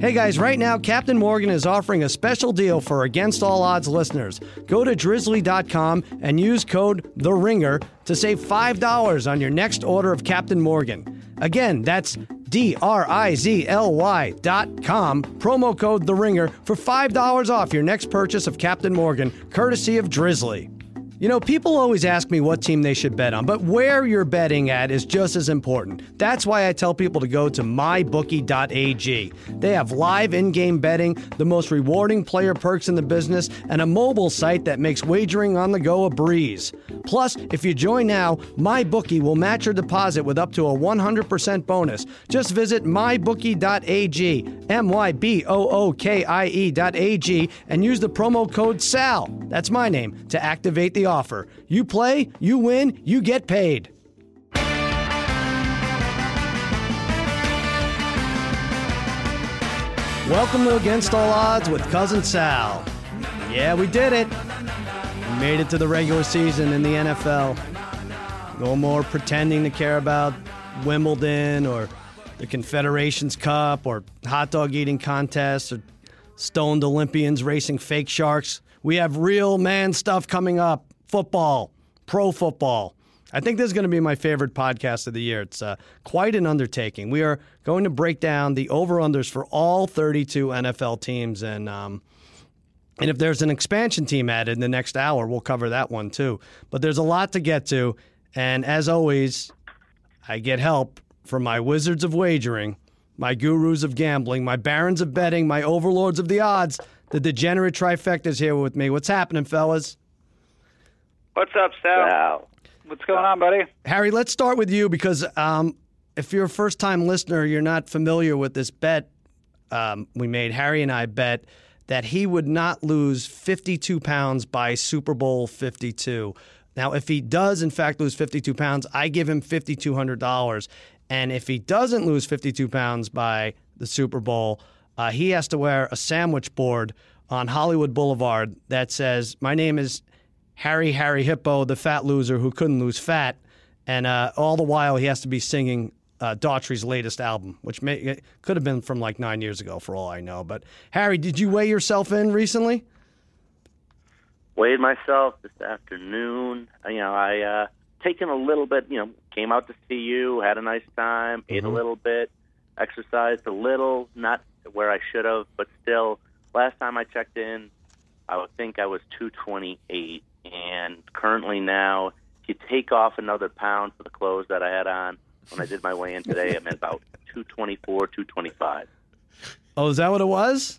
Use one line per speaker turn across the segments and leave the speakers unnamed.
Hey guys, right now Captain Morgan is offering a special deal for Against All Odds listeners. Go to drizly.com and use code The Ringer to save $5 on your next order of Captain Morgan. Again, that's D R I Z L Y dot com, promo code The Ringer for $5 off your next purchase of Captain Morgan, courtesy of Drizly. You know, people always ask me what team they should bet on, but where you're betting at is just as important. That's why I tell people to go to mybookie.ag. They have live in game betting, the most rewarding player perks in the business, and a mobile site that makes wagering on the go a breeze. Plus, if you join now, MyBookie will match your deposit with up to a 100% bonus. Just visit mybookie.ag, M Y B O O K I E.ag, and use the promo code SAL. That's my name to activate the offer. You play, you win, you get paid. Welcome to Against All Odds with Cousin Sal. Yeah, we did it. We made it to the regular season in the NFL. No more pretending to care about Wimbledon or the Confederations Cup or hot dog eating contests or stoned Olympians racing fake sharks. We have real man stuff coming up football, pro football. I think this is going to be my favorite podcast of the year. It's uh, quite an undertaking. We are going to break down the over unders for all 32 NFL teams. And, um, and if there's an expansion team added in the next hour, we'll cover that one too. But there's a lot to get to. And as always, I get help from my wizards of wagering, my gurus of gambling, my barons of betting, my overlords of the odds. The degenerate trifecta is here with me. What's happening, fellas?
What's up, Sal?
Wow.
What's going on, buddy?
Harry, let's start with you because um, if you're a first time listener, you're not familiar with this bet um, we made. Harry and I bet that he would not lose 52 pounds by Super Bowl 52. Now, if he does, in fact, lose 52 pounds, I give him $5,200. And if he doesn't lose 52 pounds by the Super Bowl, uh, he has to wear a sandwich board on Hollywood Boulevard that says, My name is Harry Harry Hippo, the fat loser who couldn't lose fat, and uh, all the while he has to be singing uh, Daughtry's latest album, which may, could have been from like nine years ago, for all I know. But Harry, did you weigh yourself in recently?
Weighed myself this afternoon. You know, I uh taken a little bit. You know, came out to see you, had a nice time, ate a little bit, exercised a little, not where I should have, but still. Last time I checked in, I would think I was 228, and currently now, if you take off another pound for the clothes that I had on when I did my weigh in today, I'm at about 224, 225.
Oh, is that what it was?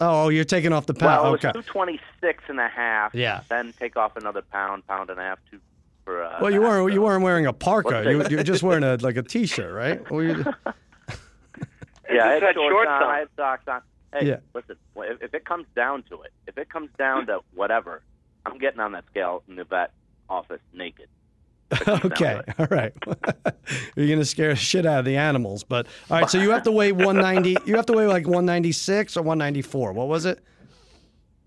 Oh, you're taking off the pound.
Well, it was
okay.
226 and a half.
Yeah.
Then take off another pound, pound and a half to for. Uh,
Well, you
that,
weren't you weren't wearing a parka. You,
take-
you're just wearing a like a t-shirt, right? What were you-
Yeah, I had
Just had
shorts,
shorts
on,
on.
I had socks on. Hey,
Yeah.
listen, if, if it comes down to it, if it comes down to whatever, I'm getting on that scale in the vet office naked.
okay, all right. You're gonna scare the shit out of the animals, but all right. So you have to weigh 190. You have to weigh like 196 or 194. What was it?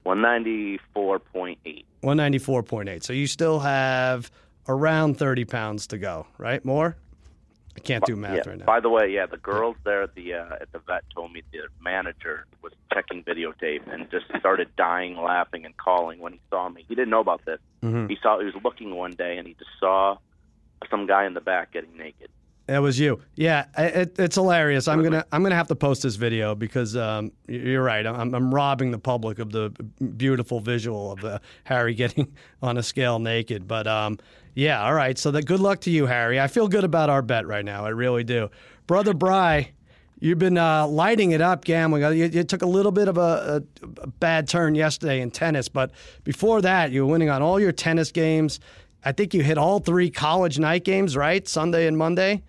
194.8.
194.8. So you still have around 30 pounds to go, right? More? I can't do math
yeah.
right now.
By the way, yeah, the girls there at the uh, at the vet told me the manager was checking videotape and just started dying laughing and calling when he saw me. He didn't know about this.
Mm-hmm.
He saw he was looking one day and he just saw some guy in the back getting naked.
That was you. Yeah, it, it's hilarious. I'm gonna I'm gonna have to post this video because um, you're right. I'm, I'm robbing the public of the beautiful visual of uh, Harry getting on a scale naked. But um, yeah, all right. So that good luck to you, Harry. I feel good about our bet right now. I really do, brother Bry. You've been uh, lighting it up gambling. Uh, You, you took a little bit of a, a, a bad turn yesterday in tennis, but before that, you were winning on all your tennis games. I think you hit all three college night games, right? Sunday and Monday.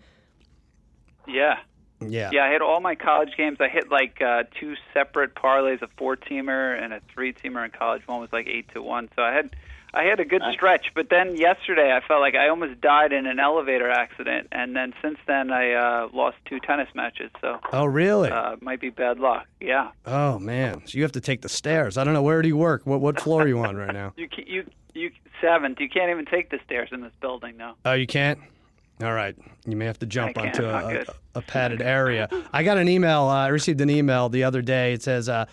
Yeah.
Yeah.
Yeah, I hit all my college games. I hit like uh, two separate parlays, a four-teamer and a three-teamer in college. One was like eight to one. So I had, I had a good stretch. But then yesterday, I felt like I almost died in an elevator accident, and then since then, I uh, lost two tennis matches. So
Oh, really?
uh, might be bad luck. Yeah.
oh man. So you have to take the stairs. I don't know where do you work. What what floor are you on right now?
You ca- you you seventh. You can't even take the stairs in this building now.
Oh, you can't. All right, you may have to jump onto a, a, a padded area. I got an email. Uh, I received an email the other day. It says, uh,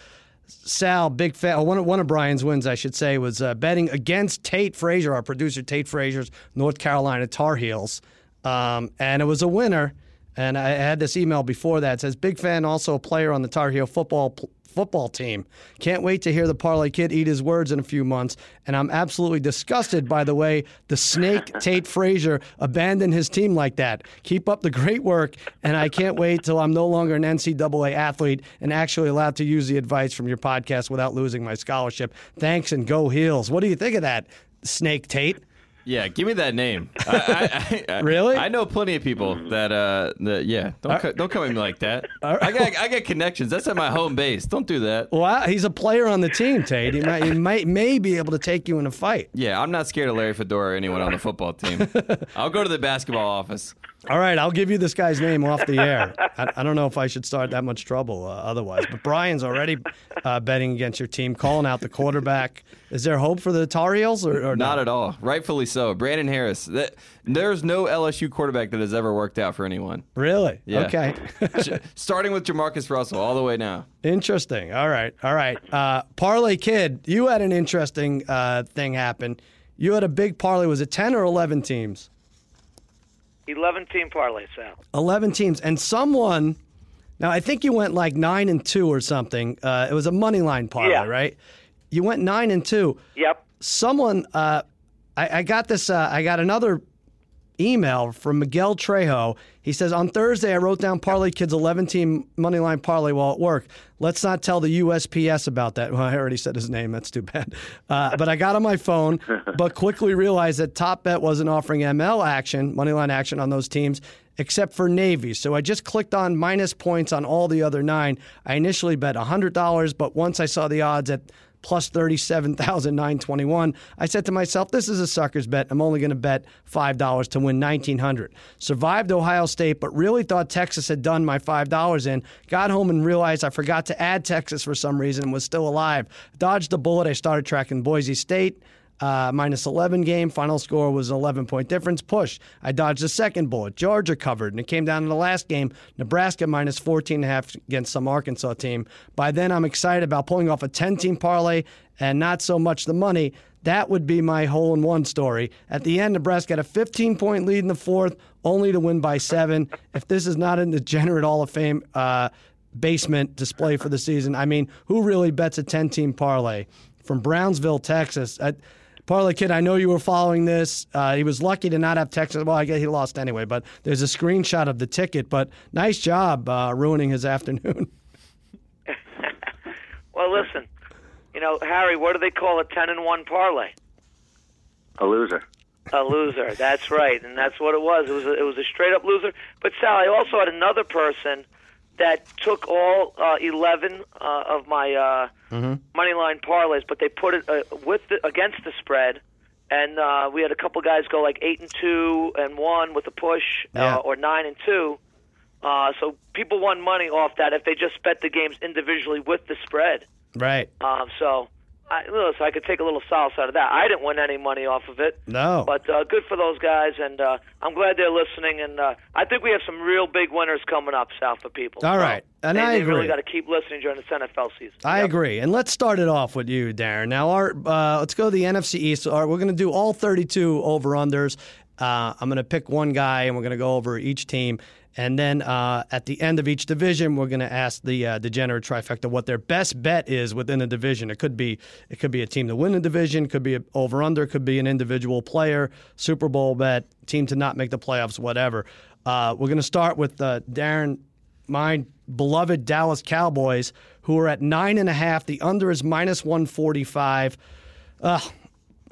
"Sal, big fan. One of, one of Brian's wins, I should say, was uh, betting against Tate Frazier, our producer, Tate Frazier's North Carolina Tar Heels, um, and it was a winner." And I had this email before that. It says, "Big fan, also a player on the Tar Heel football." Football team. Can't wait to hear the Parlay Kid eat his words in a few months. And I'm absolutely disgusted by the way the snake Tate Frazier abandoned his team like that. Keep up the great work. And I can't wait till I'm no longer an NCAA athlete and actually allowed to use the advice from your podcast without losing my scholarship. Thanks and go Heels. What do you think of that, Snake Tate?
Yeah, give me that name. I, I, I,
Really?
I know plenty of people that. Uh, that yeah, don't co- don't come at me like that. I got I got connections. That's at my home base. Don't do that.
Well, he's a player on the team, Tate. He might, he might may be able to take you in a fight.
Yeah, I'm not scared of Larry Fedora or anyone on the football team. I'll go to the basketball office.
All right, I'll give you this guy's name off the air. I, I don't know if I should start that much trouble uh, otherwise, but Brian's already uh, betting against your team, calling out the quarterback. Is there hope for the Tar Heels or, or
Not at all. Rightfully so. Brandon Harris. That, there's no LSU quarterback that has ever worked out for anyone.
Really?
Yeah.
Okay.
Starting with Jamarcus Russell all the way now.
interesting. All right. All right. Uh, parlay Kid, you had an interesting uh, thing happen. You had a big parlay. Was it 10 or 11 teams?
11 team parlay, Sal.
11 teams. And someone, now I think you went like 9 and 2 or something. Uh, it was a money line parlay,
Yeah.
right? You went 9 and 2.
Yep.
someone uh, I, I got this uh, i got another email from miguel trejo. He says on thursday i wrote down parlay kids 11 team money line parlay while at work. Let's not tell the usps about that. Well i already said his name. That's too bad. Uh, but i got on my phone but quickly realized that top bet wasn't offering ml action money line action on those teams except for Navy. So I just clicked on minus points on all the other nine. I initially bet $100, but once I saw the odds at plus 37,921, I said to myself, this is a sucker's bet. I'm only going to bet $5 to win 1900 Survived Ohio State, but really thought Texas had done my $5 in. Got home and realized I forgot to add Texas for some reason and was still alive. Dodged the bullet. I started tracking Boise State uh, minus 11 game. Final score was an 11 point difference. Push. I dodged the second bullet. Georgia covered, and it came down to the last game. Nebraska minus 14 and a half against some Arkansas team. By then, I'm excited about pulling off a 10 team parlay and not so much the money. That would be my hole in one story. At the end, Nebraska had a 15 point lead in the fourth, only to win by seven. If this is not in the degenerate Hall of Fame uh, basement display for the season, I mean, who really bets a 10 team parlay? From Brownsville, Texas. Parlay Kid, I know you were following this. Uh, he was lucky to not have Texas. Well, I guess he lost anyway, but there's a screenshot of the ticket. But nice job uh, ruining his afternoon.
Well, listen, you know, Harry, what do they call a 10 and 1 parlay?
A loser.
A loser. That's right, and that's what it was. It was a, it was a straight up loser. But Sal, I also had another person that took all uh, 11 uh, of my uh, money line parlays, but they put it uh, with the, against the spread. And uh, we had a couple guys go like eight and two and one with a push,
Yeah.
uh, or nine and two. Uh, so people won money off that if they just bet the games individually with the spread.
right.
Um, so, I, listen, I could take a little solace out of that. I didn't win any money off of it.
No.
But uh, good for those guys, and uh, I'm glad they're listening. And uh, I think we have some real big winners coming up, South for people.
All right. So. And
they,
I
they
agree.
really got to keep listening during this NFL season.
I
Yep.
agree. And let's start it off with you, Darren. Now, our uh, let's go to the NFC East. All right, we're going to do all 32 over unders. Uh, I'm going to pick one guy, and we're going to go over each team. And then uh, at the end of each division, we're going to ask the uh, degenerate trifecta what their best bet is within a division. It could be it could be a team to win a division, could be over under, could be an individual player, Super Bowl bet, team to not make the playoffs, whatever. Uh, we're going to start with uh, Darren my beloved Dallas Cowboys, who are at nine and a half. The under is minus 145. Uh,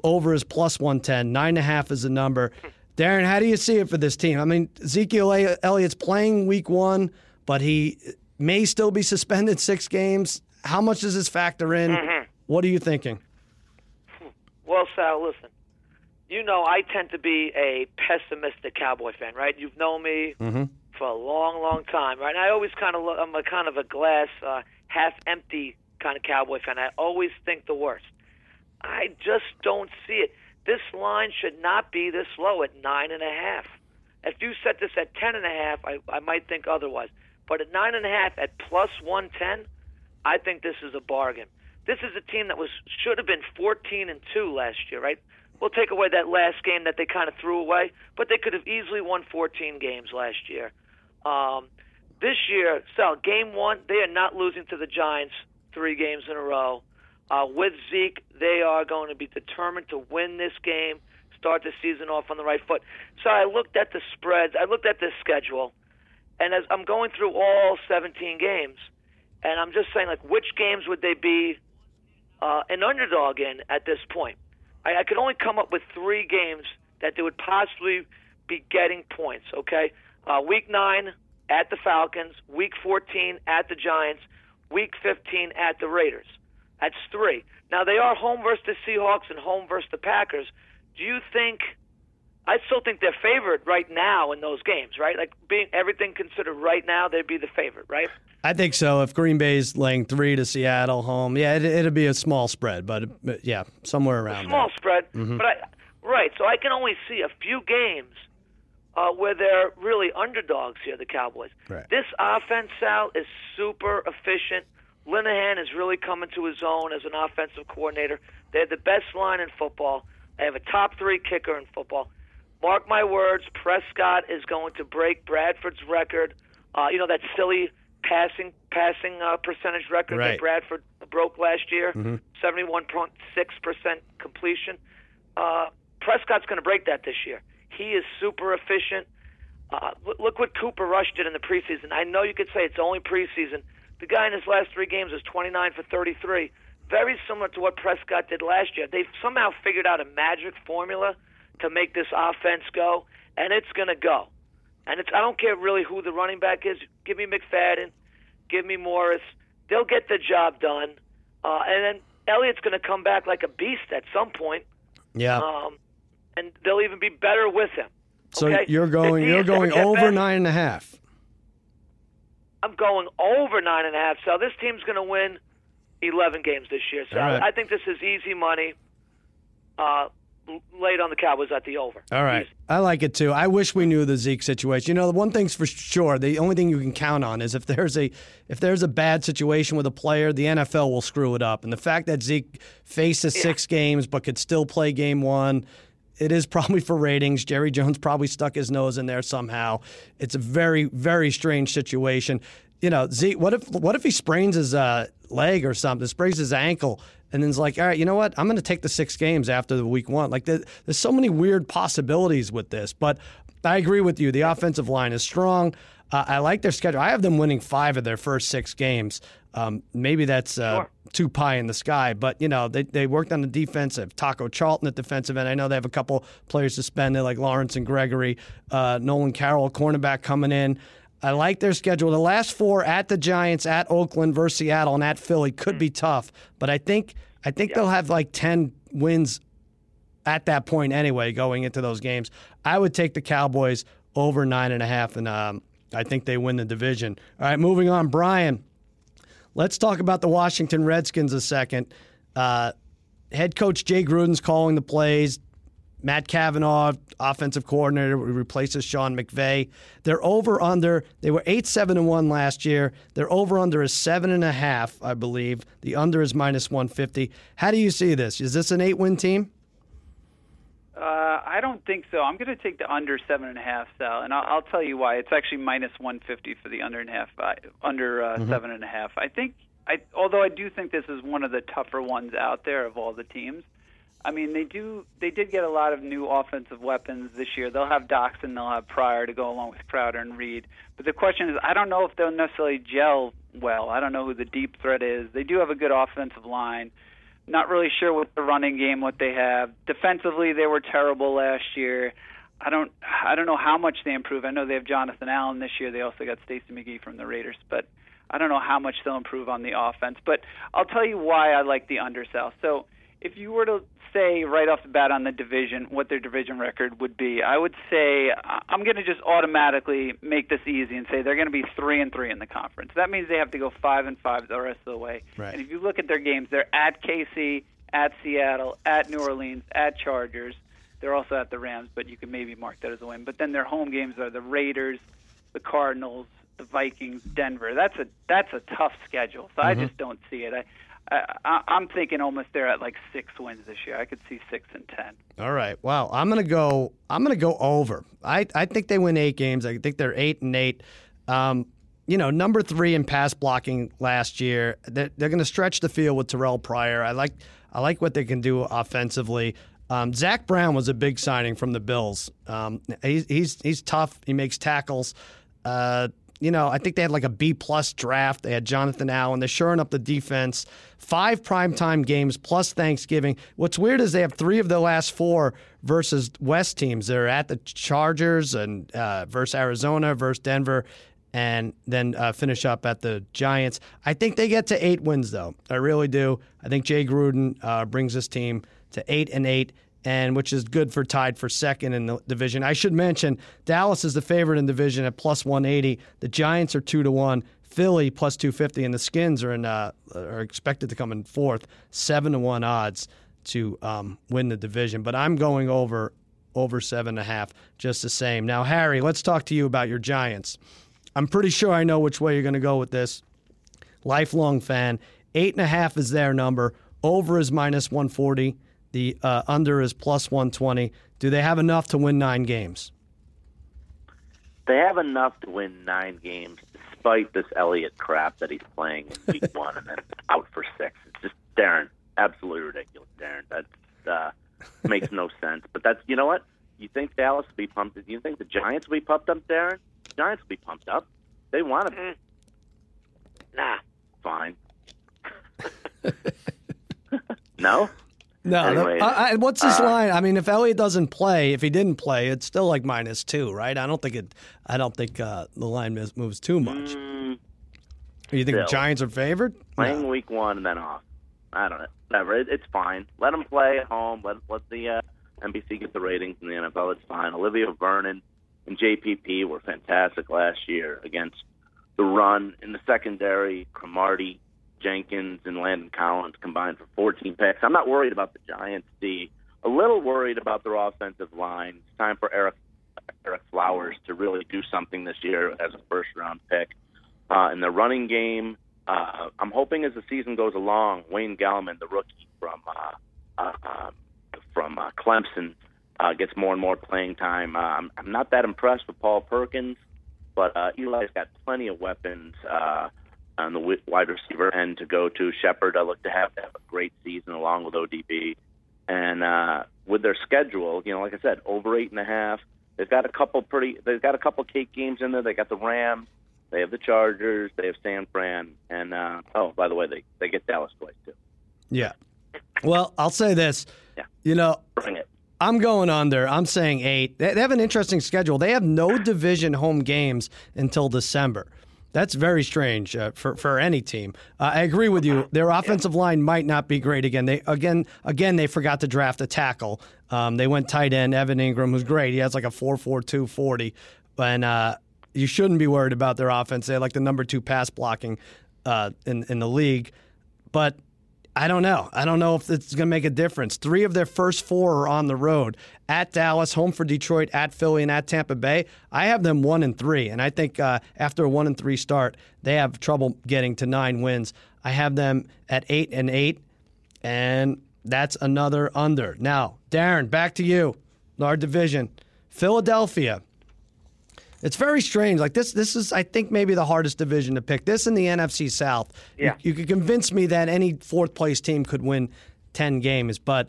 over is plus 110. Nine and a half is the number. Darren, how do you see it for this team? I mean, Ezekiel Elliott's playing week one, but he may still be suspended six games. How much does this factor in? What are you thinking?
Well, Sal, listen. You know, I tend to be a pessimistic Cowboy fan, right? You've known me for a long, long time, right? And I always kind of look, I'm a kind of a glass uh, half empty kind of Cowboy fan. I always think the worst. I just don't see it. This line should not be this low at nine and a half. If you set this at ten and a half, I, I might think otherwise. But at nine and a half, at plus one ten, I think this is a bargain. This is a team that was should have been 14 and two last year, right? We'll take away that last game that they kind of threw away, but they could have easily won 14 games last year. Um, this year, so game one, they are not losing to the Giants three games in a row. Uh, with Zeke, they are going to be determined to win this game, start the season off on the right foot. So I looked at the spreads, I looked at the schedule, and as I'm going through all 17 games, and I'm just saying, like, which games would they be uh, an underdog in at this point? I, I could only come up with three games that they would possibly be getting points. Okay, uh, week nine at the Falcons, week 14 at the Giants, week 15 at the Raiders. That's three. Now they are home versus the Seahawks and home versus the Packers. Do you think? I still think they're favored right now in those games, right? Like being everything considered right now, they'd be the favorite, right?
I think so. If Green Bay's laying three to Seattle home, yeah, it, it'll be a small spread, but, but yeah, somewhere around
a small
there.
spread. Mm-hmm. But I, right, so I can only see a few games uh, where they're really underdogs here, the Cowboys.
Right.
This offense, Sal, is super efficient. Linehan is really coming to his own as an offensive coordinator. They have the best line in football. They have a top three kicker in football. Mark my words, Prescott is going to break Bradford's record. Uh, you know that silly passing passing uh, percentage record
right.
that Bradford broke last year, seventy one point six percent completion. Uh, Prescott's going to break that this year. He is super efficient. Uh, look what Cooper Rush did in the preseason. I know you could say it's only preseason. The guy in his last three games is 29 for 33. Very similar to what Prescott did last year. They've somehow figured out a magic formula to make this offense go, and it's going to go. And it's I don't care really who the running back is. Give me McFadden, give me Morris. They'll get the job done. Uh, and then Elliott's going to come back like a beast at some point.
Yeah.
Um, and they'll even be better with him.
So
okay?
you're going you're going over
better-
nine and a half.
I'm going over nine and a half. So this team's going to win 11 games this year. So
right.
I think this is easy money. Uh, laid on the Cowboys at the over.
All right.
Easy.
I like it too. I wish we knew the Zeke situation. You know, the one thing's for sure, the only thing you can count on is if there's a if there's a bad situation with a player, the NFL will screw it up. And the fact that Zeke faces six games but could still play game one, it is probably for ratings. Jerry Jones probably stuck his nose in there somehow. It's a very, very strange situation. You know, Zeke, what if what if he sprains his uh, leg or something, sprains his ankle, and then's like, all right, you know what? I'm going to take the six games after the week one. Like, there- there's so many weird possibilities with this. But I agree with you. The offensive line is strong. Uh, I like their schedule. I have them winning five of their first six games. Um, maybe that's uh,
Sure.
too pie in the sky, but you know they, they worked on the defensive. Taco Charlton at defensive end. I know they have a couple players suspended like Lawrence and Gregory. Uh, Nolan Carroll, cornerback coming in. I like their schedule. The last four at the Giants, at Oakland versus Seattle, and at Philly could be tough, but I think I think they'll have like ten wins at that point anyway, going into those games. I would take the Cowboys over nine and a half, and um, I think they win the division. All right, moving on, Brian. Let's talk about the Washington Redskins a second. Uh, head coach Jay Gruden's calling the plays. Matt Cavanaugh, offensive coordinator, replaces Sean McVay. They're over under. They were eight seven and one last year. Their over under is seven and a half, I believe. The under is minus one fifty. How do you see this? Is this an eight win team?
Uh, I don't think so. I'm going to take the under seven and a half, Sal, and I'll, I'll tell you why. It's actually minus 150 for the under and a half, uh, under uh, seven and a half. I think, I although I do think this is one of the tougher ones out there of all the teams. I mean, they do they did get a lot of new offensive weapons this year. They'll have Doctson, they'll have Pryor to go along with Crowder and Reed. But the question is, I don't know if they'll necessarily gel well. I don't know who the deep threat is. They do have a good offensive line. Not really sure with the running game what they have. Defensively, they were terrible last year. I don't I don't know how much they improve. I know they have Jonathan Allen this year. They also got Stacy McGee from the Raiders, but I don't know how much they'll improve on the offense. But I'll tell you why I like the undersell. So if you were to say right off the bat on the division what their division record would be, I would say I'm going to just automatically make this easy and say they're going to be three and three in the conference. That means they have to go five and five the rest of the way.
Right.
And if you look at their games, they're at KC, at Seattle, at New Orleans, at Chargers. They're also at the Rams, but you can maybe mark that as a win. But then their home games are the Raiders, the Cardinals, the Vikings, Denver. That's a that's a tough schedule. So mm-hmm. I just don't see it. I, I, I'm thinking almost they're at like six wins this year. I could see six and ten.
All right. Well, I'm gonna go. I'm gonna go over. I I think they win eight games. I think they're eight and eight. Um, you know, number three in pass blocking last year. They're, they're going to stretch the field with Terrell Pryor. I like I like what they can do offensively. Um, Zach Brown was a big signing from the Bills. Um, he's he's he's tough. He makes tackles. Uh, you know, I think they had like a B plus draft. They had Jonathan Allen. They're shoring up the defense. Five primetime games plus Thanksgiving. What's weird is they have three of the last four versus West teams. They're at the Chargers and uh, versus Arizona, versus Denver, and then uh, finish up at the Giants. I think they get to eight wins though. I really do. I think Jay Gruden uh, brings this team to eight and eight and which is good for tied for second in the division. I should mention Dallas is the favorite in division at plus 180. The Giants are two to one. Philly plus 250, and the Skins are in, uh, are expected to come in fourth, seven to one odds to um, win the division. But I'm going over over seven and a half, just the same. Now, Harry, let's talk to you about your Giants. I'm pretty sure I know which way you're going to go with this. Lifelong fan, eight and a half is their number. Over is minus 140. The uh, under is plus 120. Do they have enough to win nine games?
They have enough to win nine games, despite this Elliott crap that he's playing in week one and then out for six. It's just Darren, absolutely ridiculous, Darren. That uh, makes no sense. But that's you know what? You think Dallas will be pumped? Do You think the Giants will be pumped up, Darren? The Giants will be pumped up. They want to. Be.
Mm. Nah.
Fine. no.
No, anyway, I, what's his uh, line? I mean, if Elliott doesn't play, if he didn't play, it's still like minus two, right? I don't think it. I don't think uh, the line moves too much. Mm, you think still, Giants are favored?
Playing no. week one and then off. I don't know. Whatever. It, it's fine. Let them play at home. Let let the uh, NBC get the ratings in the NFL. It's fine. Olivier Vernon and JPP were fantastic last year against the run in the secondary. Cromartie Jenkins and Landon Collins combined for 14 picks. I'm not worried about the Giants. The a little worried about their offensive line. It's time for Ereck Ereck Flowers to really do something this year as a first round pick. Uh, in the running game, uh, I'm hoping as the season goes along, Wayne Gallman, the rookie from uh, uh, uh, from uh, Clemson, uh, gets more and more playing time. Uh, I'm, I'm not that impressed with Paul Perkins, but uh, Eli's got plenty of weapons. Uh, on the wide receiver end to go to. Shepard, I look to have to have a great season along with ODB. And uh, with their schedule, you know, like I said, over eight and a half. They've got a couple pretty. They've got a couple cake games in there. They got the Rams. They have the Chargers. They have San Fran. And uh, oh, by the way, they they get Dallas twice too.
Yeah. Well, I'll say this.
Yeah.
You know,
bring it.
I'm going under. I'm saying eight. They have an interesting schedule. They have no division home games until December. That's very strange uh, for for any team. Uh, I agree with you. Their offensive line might not be great again. They again again they forgot to draft a tackle. Um, they went tight end. Evan Engram, was great. He has like a four four two forty, and uh, you shouldn't be worried about their offense. They like the number two pass blocking uh, in in the league, but I don't know. I don't know if it's going to make a difference. Three of their first four are on the road at Dallas, home for Detroit, at Philly, and at Tampa Bay. I have them one and three, and I think uh, after a one and three start, they have trouble getting to nine wins. I have them at eight and eight, and that's another under. Now, Darren, back to you. Our division, Philadelphia it's very strange. Like this, this is I think maybe the hardest division to pick. This in the NFC South.
Yeah.
You, you could convince me that any fourth place team could win ten games, but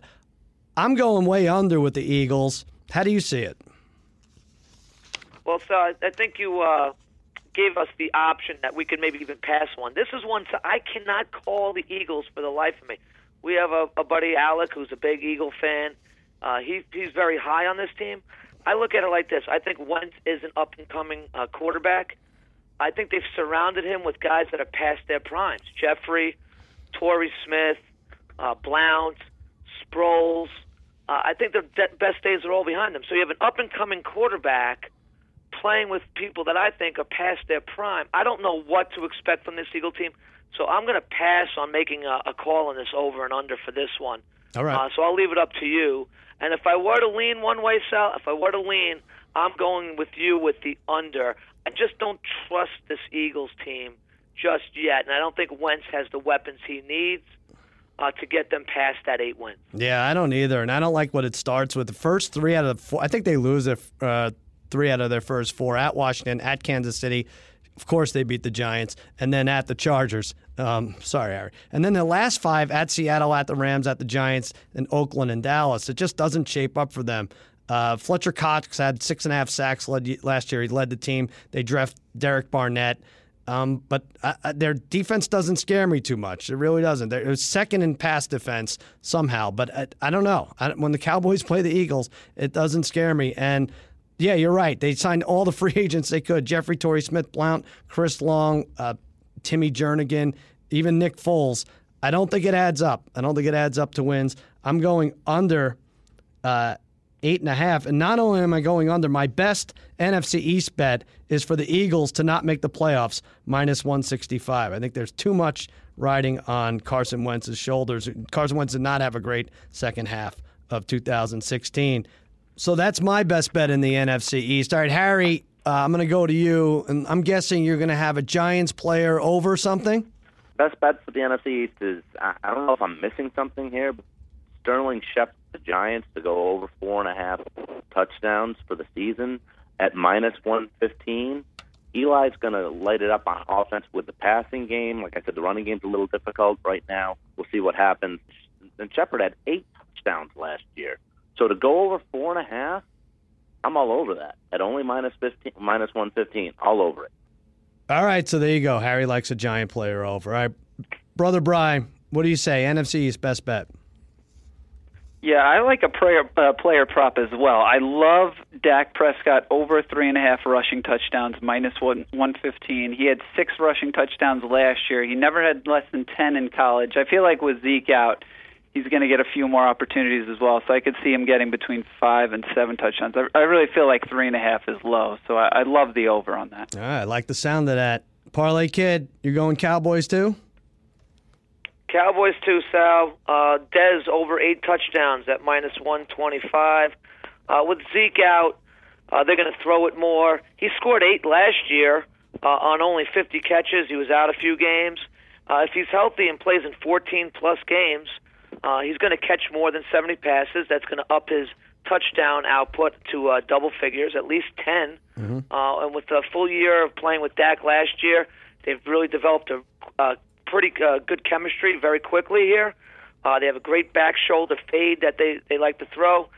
I'm going way under with the Eagles. How do you see it?
Well, so I, think you uh, gave us the option that we could maybe even pass one. This is one so I cannot call the Eagles for the life of me. We have a, a buddy Alec who's a big Eagle fan. Uh, he, he's very high on this team. I look at it like this. I think Wentz is an up and coming uh, quarterback. I think they've surrounded him with guys that are past their primes. Jeffery, Torrey Smith, uh, Blount, Sproles. Uh, I think their de- best days are all behind them. So you have an up and coming quarterback playing with people that I think are past their prime. I don't know what to expect from this Eagle team. So I'm going to pass on making a, a call on this over and under for this one.
All right.
Uh, so I'll leave it up to you. And if I were to lean one way, Sal, if I were to lean, I'm going with you with the under. I just don't trust this Eagles team just yet, and I don't think Wentz has the weapons he needs uh, to get them past that eight wins.
Yeah, I don't either, and I don't like what it starts with. The first three out of the four, I think they lose if, uh, three out of their first four at Washington, at Kansas City. Of course, they beat the Giants, and then at the Chargers. Um, sorry, Harry. And then the last five at Seattle, at the Rams, at the Giants, and Oakland and Dallas. It just doesn't shape up for them. Uh, Fletcher Cox had six and a half sacks led, last year. He led the team. They draft Derek Barnett. Um, but uh, their defense doesn't scare me too much. It really doesn't. They're second in pass defense somehow, but I, I don't know. I, when the Cowboys play the Eagles, it doesn't scare me. And yeah, you're right. They signed all the free agents they could: Jeffery Torrey Smith, Blount, Chris Long, uh, Timmy Jernigan, even Nick Foles. I don't think it adds up. I don't think it adds up to wins. I'm going under uh, eight and a half. And not only am I going under, my best NFC East bet is for the Eagles to not make the playoffs, minus 165. I think there's too much riding on Carson Wentz's shoulders. Carson Wentz did not have a great second half of 2016. So that's my best bet in the NFC East. All right, Harry, uh, I'm going to go to you, and I'm guessing you're going to have a Giants player over something.
Best bet for the NFC East is I, don't know if I'm missing something here, but Sterling Shepard the Giants to go over four and a half touchdowns for the season at minus 115. Eli's going to light it up on offense with the passing game. Like I said, the running game's a little difficult right now. We'll see what happens. And Shepard had eight touchdowns last year. So to go over four and a half, I'm all over that. At only minus 15, minus 115, all over it.
All right, so there you go. Harry likes a giant player over. All right, brother Brian, what do you say? NFC East best bet.
Yeah, I like a player uh, player prop as well. I love Dak Prescott over three and a half rushing touchdowns, minus one one fifteen. He had six rushing touchdowns last year. He never had less than ten in college. I feel like with Zeke out, he's going to get a few more opportunities as well. So I could see him getting between five and seven touchdowns. I, I really feel like three and a half is low, so I, I love the over on that.
All right, I like the sound of that. Parlay kid, you're going Cowboys too?
Cowboys too, Sal. Uh, Dez over eight touchdowns at minus 125. Uh, with Zeke out, uh, they're going to throw it more. He scored eight last year uh, on only 50 catches. He was out a few games. Uh, if he's healthy and plays in 14 plus games, uh, he's going to catch more than 70 passes. That's going to up his touchdown output to uh, double figures, at least 10. Mm-hmm. Uh, and with a full year of playing with Dak last year, they've really developed a uh, pretty uh, good chemistry very quickly here. Uh, they have a great back shoulder fade that they, they like to throw.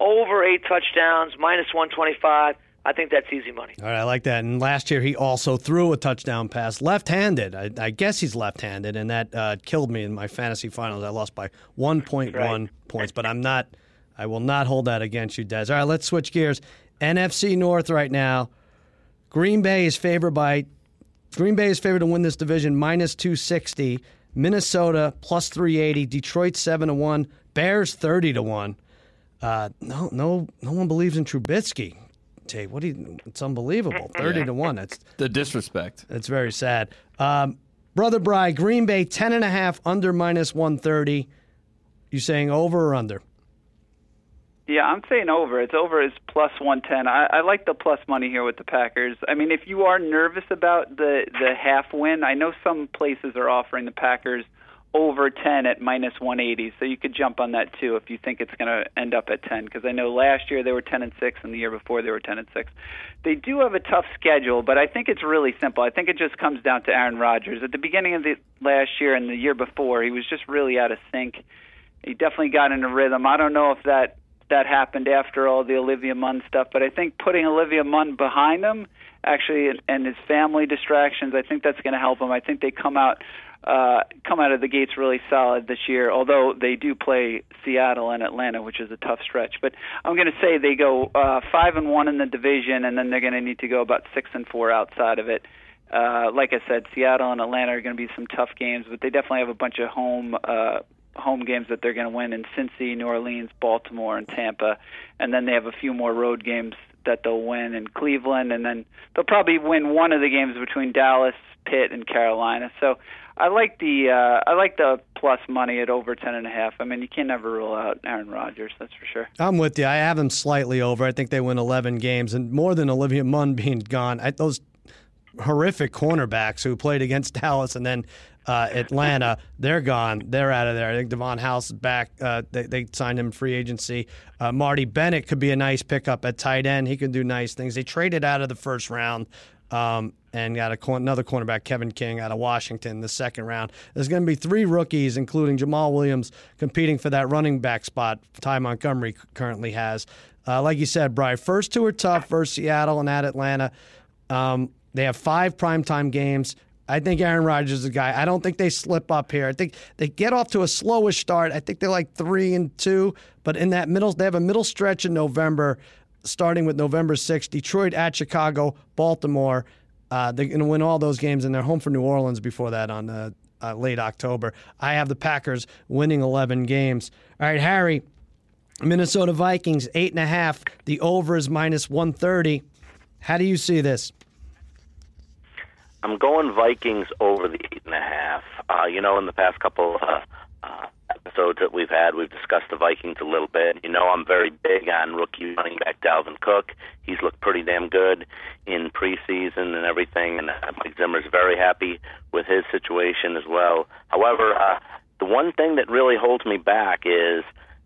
Over eight touchdowns, minus 125. I think that's easy money.
All right, I like that. And last year he also threw a touchdown pass left-handed. I, I guess he's left-handed, and that uh, killed me in my fantasy finals. I lost by 1.1 right. points, but I'm not. I will not hold that against you, Dez. All right, let's switch gears. NFC North right now. Green Bay is favored by Green Bay is favored to win this division minus 260. Minnesota plus 380. Detroit 7 to 1. Bears 30 to 1. Uh, no, no, no one believes in Trubisky. Jay, what do you, it's unbelievable. 30 yeah. to 1. That's
the disrespect.
It's very sad. Um, Brother Bry, Green Bay 10 and a half under minus 130. You saying over or under?
Yeah, I'm saying over. It's over is plus 110. I, I like the plus money here with the Packers. I mean, if you are nervous about the the half win, I know some places are offering the Packers over 10 at minus 180, so you could jump on that too if you think it's going to end up at 10 because I know last year they were 10 and 6 and the year before they were 10 and 6. They do have a tough schedule, but I think it's really simple. I think it just comes down to Aaron Rodgers. At the beginning of the last year and the year before, he was just really out of sync. He definitely got in a rhythm. I don't know if that that happened after all the Olivia Munn stuff. But I think putting Olivia Munn behind him, actually, and his family distractions, I think that's going to help him. I think they come out uh, come out of the gates really solid this year. Although they do play Seattle and Atlanta, which is a tough stretch. But I'm going to say they go uh, five and one in the division, and then they're going to need to go about six and four outside of it. Uh, like I said, Seattle and Atlanta are going to be some tough games, but they definitely have a bunch of home uh, home games that they're going to win in Cincy, New Orleans, Baltimore, and Tampa, and then they have a few more road games that they'll win in Cleveland, and then they'll probably win one of the games between Dallas, Pitt, and Carolina. So I like the uh, I like the plus money at over ten and a half. I mean, you can't never rule out Aaron Rodgers. That's for sure.
I'm with you. I have them slightly over. I think they win 11 games, and more than Olivia Munn being gone. I, those horrific cornerbacks who played against Dallas and then uh, Atlanta, they're gone. They're out of there. I think Davon House is back. Uh, they, they, signed him free agency. Uh, Marty Bennett could be a nice pickup at tight end. He can do nice things. They traded out of the first round um, and got a, another cornerback, Kevin King, out of Washington, the second round. There's going to be three rookies, including Jamaal Williams, competing for that running back spot Ty Montgomery currently has. Uh, like you said, Brian, first two are tough versus Seattle and at Atlanta. Um, they have five primetime games. I think Aaron Rodgers is a guy. I don't think they slip up here. I think they get off to a slowish start. I think they're like three and two, but in that middle, they have a middle stretch in November, starting with November 6th, Detroit at Chicago, Baltimore. Uh, they're going to win all those games, and they're home for New Orleans before that on uh, uh, late October. I have the Packers winning 11 games. All right, Harry, Minnesota Vikings, eight and a half. The over is minus 130. How do you see this?
I'm going Vikings over the eight and a half. Uh, you know, in the past couple uh, uh, episodes that we've had, we've discussed the Vikings a little bit. You know, I'm very big on rookie running back Dalvin Cook. He's looked pretty damn good in preseason and everything, and uh, Mike Zimmer's very happy with his situation as well. However, uh, the one thing that really holds me back is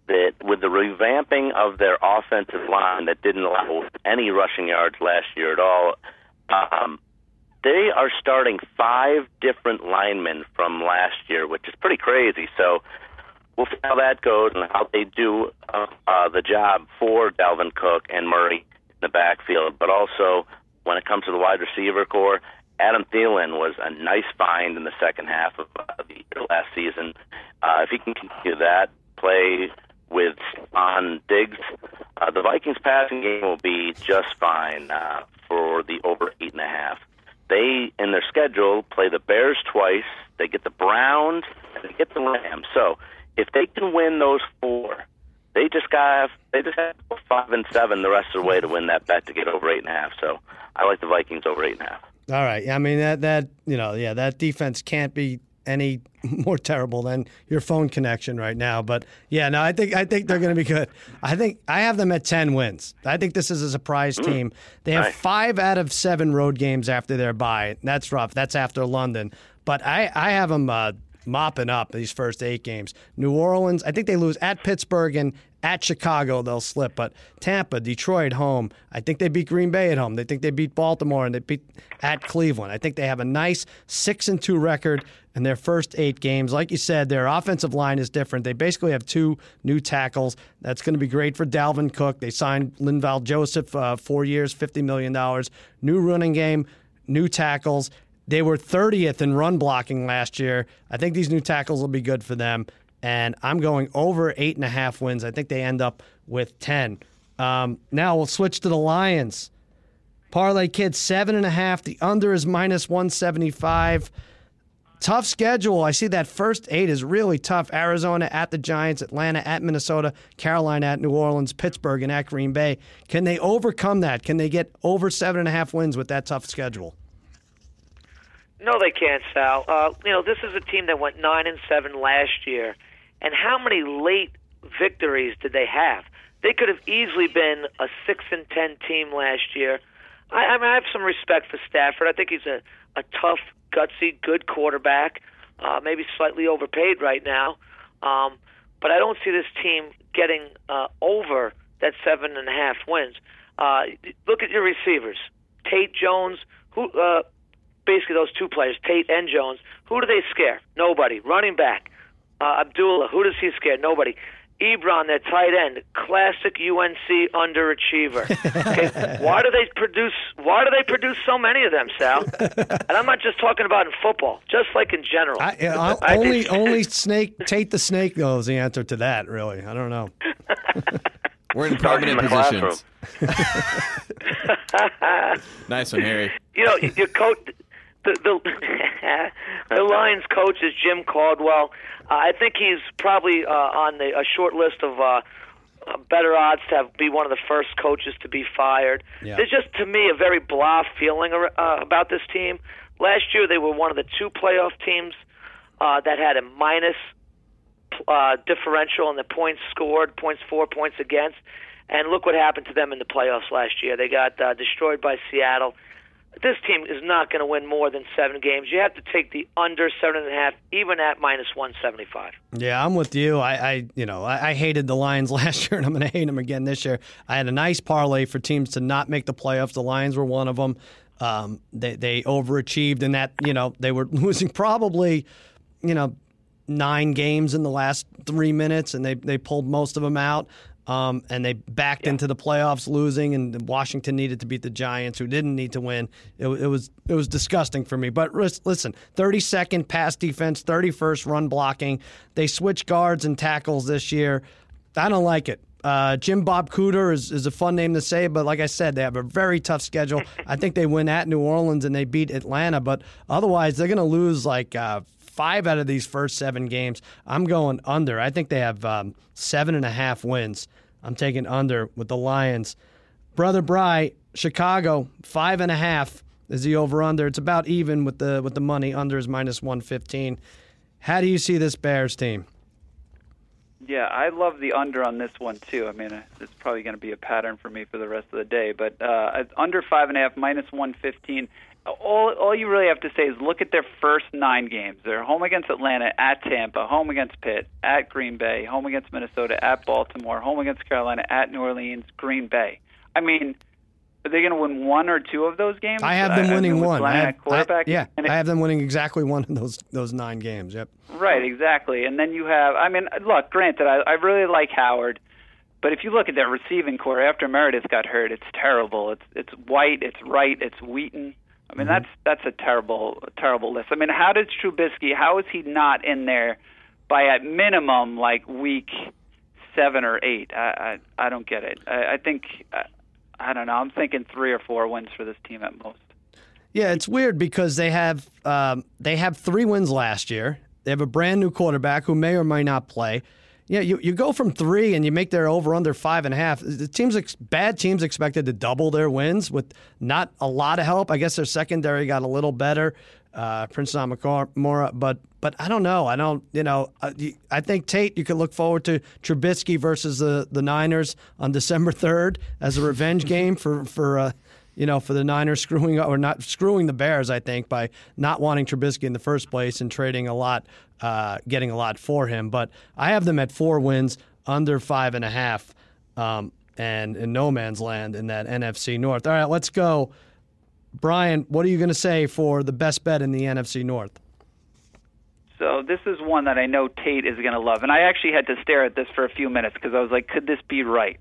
that with the revamping of their offensive line that didn't allow any rushing yards last year at all, um, they are starting five different linemen from last year, which is pretty crazy. So we'll see how that goes and how they do uh, uh, the job for Dalvin Cook and Murray in the backfield. But also, when it comes to the wide receiver corps, Adam Thielen was a nice find in the second half of uh, the year last season. Uh, if he can continue that play with on Diggs, uh, the Vikings passing game will be just fine uh, for the over eight and a half they in their schedule play the Bears twice, they get the Browns, and they get the Rams. So if they can win those four, they just got they just have five and seven the rest of the way to win that bet to get over eight and a half. So I like the Vikings over eight and a half.
All right. I mean that that you know yeah that defense can't be any more terrible than your phone connection right now. But yeah, no, I think I think they're going to be good. I think I have them at ten wins. I think this is a surprise mm. team. They have five out of seven road games after their bye. That's rough. That's after London. But I I have them uh, mopping up these first eight games. New Orleans, I think they lose at Pittsburgh and at Chicago, they'll slip. But Tampa, Detroit, home. I think they beat Green Bay at home. They think they beat Baltimore and they beat at Cleveland. I think they have a nice six and two record in their first eight games. Like you said, their offensive line is different. They basically have two new tackles. That's going to be great for Dalvin Cook. They signed Linval Joseph uh, four years, $50 million. New running game, new tackles. They were 30th in run blocking last year. I think these new tackles will be good for them and I'm going over eight and a half wins. I think they end up with 10. Um, now we'll switch to the Lions. Parlay Kids, seven and a half. The under is minus 175. Tough schedule. I see that first eight is really tough. Arizona at the Giants, Atlanta at Minnesota, Carolina at New Orleans, Pittsburgh, and at Green Bay. Can they overcome that? Can they get over seven and a half wins with that tough schedule?
No, they can't, Sal. Uh, you know, this is a team that went nine and seven last year and how many late victories did they have? They could have easily been a six and ten team last year. I, I mean, I have some respect for Stafford. I think he's a a tough, gutsy, good quarterback. Uh, maybe slightly overpaid right now, um, but I don't see this team getting uh, over that seven and a half wins. Uh, look at your receivers, Tate Jones. Who uh, basically those two players, Tate and Jones. Who do they scare? Nobody. Running back. Uh, Abdullah, who does he scare? Nobody. Ebron, their tight end, classic UNC underachiever. Okay, why do they produce? Why do they produce so many of them, Sal? And I'm not just talking about in football, just like in general. I,
I, only, only snake Tate the snake knows the answer to that. Really, I don't know.
We're in prominent positions. nice one, Harry.
You know, your coach, the the, the Lions coach is Jim Caldwell. Uh, I think he's probably uh, on the, a short list of uh, better odds to have, be one of the first coaches to be fired. Yeah. There's just, to me, a very blah feeling uh, about this team. Last year, they were one of the two playoff teams uh, that had a minus uh, differential in the points scored, points for, points against. And look what happened to them in the playoffs last year. They got uh, destroyed by Seattle. This team is not going to win more than seven games. You have to take the under seven and a half, even at minus one seventy five.
Yeah, I'm with you. I, I you know, I, I, hated the Lions last year, and I'm going to hate them again this year. I had a nice parlay for teams to not make the playoffs. The Lions were one of them. Um, they they overachieved in that you know they were losing probably, you know, nine games in the last three minutes, and they they pulled most of them out. Um, and they backed yeah. into the playoffs losing, and Washington needed to beat the Giants, who didn't need to win. It, it was it was disgusting for me. But listen, 32nd pass defense, 31st run blocking. They switch guards and tackles this year. I don't like it. Uh, Jim Bob Cooter is, is a fun name to say, but like I said, they have a very tough schedule. I think they win at New Orleans and they beat Atlanta, but otherwise they're going to lose like uh, five out of these first seven games. I'm going under. I think they have um, seven and a half wins. I'm taking under with the Lions. Brother Bry, Chicago, five and a half is the over under. It's about even with the with the money. Under is minus one fifteen. How do you see this Bears team?
Yeah, I love the under on this one too. I mean, it's probably going to be a pattern for me for the rest of the day. But uh, under five and a half, minus one fifteen all all you really have to say is look at their first nine games. They're home against Atlanta, at Tampa, home against Pitt, at Green Bay, home against Minnesota, at Baltimore, home against Carolina, at New Orleans, Green Bay. I mean, are they going to win one or two of those games?
I have them winning I mean, one. I have, quarterback. I, yeah, it, I have them winning exactly one of those those nine games. Yep.
Right, exactly. And then you have. I mean, look. Granted, I, I really like Howard. But if you look at that receiving corps after Meredith got hurt, it's terrible. It's it's White, it's Wright, it's Wheaton. I mean, mm-hmm. that's that's a terrible terrible list. I mean, how does Trubisky? How is he not in there by at minimum like week seven or eight? I I, I don't get it. I, I think I, I don't know. I'm thinking three or four wins for this team at most.
Yeah, it's weird because they have um, they have three wins last year. They have a brand new quarterback who may or may not play. Yeah, you, you go from three and you make their over under five and a half. The teams bad teams expected to double their wins with not a lot of help. I guess their secondary got a little better, uh, Prince Amukamara, but but I don't know. I don't you know. I, I think Tate. You could look forward to Trubisky versus the the Niners on December third as a revenge game for for. Uh, you know, for the Niners screwing or not screwing the Bears, I think, by not wanting Trubisky in the first place and trading a lot, uh, getting a lot for him. But I have them at four wins, under five and a half, um, and in no man's land in that NFC North. All right, let's go. Brian, what are you going to say for the best bet in the NFC North?
So this is one that I know Tate is going to love, and I actually had to stare at this for a few minutes because I was like, could this be right?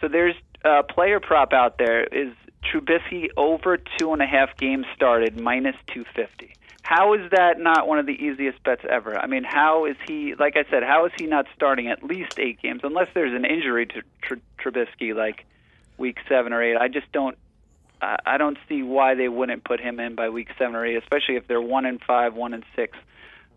So there's a player prop out there is Trubisky over two and a half games started, minus 250. How is that not one of the easiest bets ever? I mean, how is he, like I said, how is he not starting at least eight games, unless there's an injury to Tr- Trubisky, like week seven or eight? I just don't. I don't see why they wouldn't put him in by week seven or eight, especially if they're one and five, one and six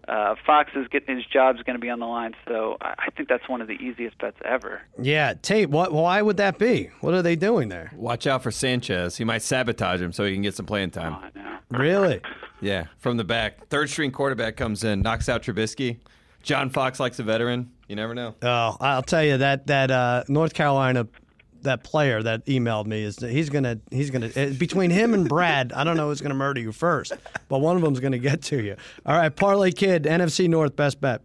uh, Fox is getting his job's going to be on the line, so I think that's one of the easiest bets ever.
Yeah, Tate. What? Why would that be? What are they doing there?
Watch out for Sanchez. He might sabotage him so he can get some playing time.
Oh,
really?
Yeah, from the back. Third string quarterback comes in, knocks out Trubisky. John Fox likes a veteran. You never know.
Oh, I'll tell you that that uh, North Carolina that player that emailed me is he's gonna he's gonna eh, between him and Brad, I don't know who's gonna murder you first, but one of them's gonna get to you. All right, Parlay Kid, NFC North, best bet.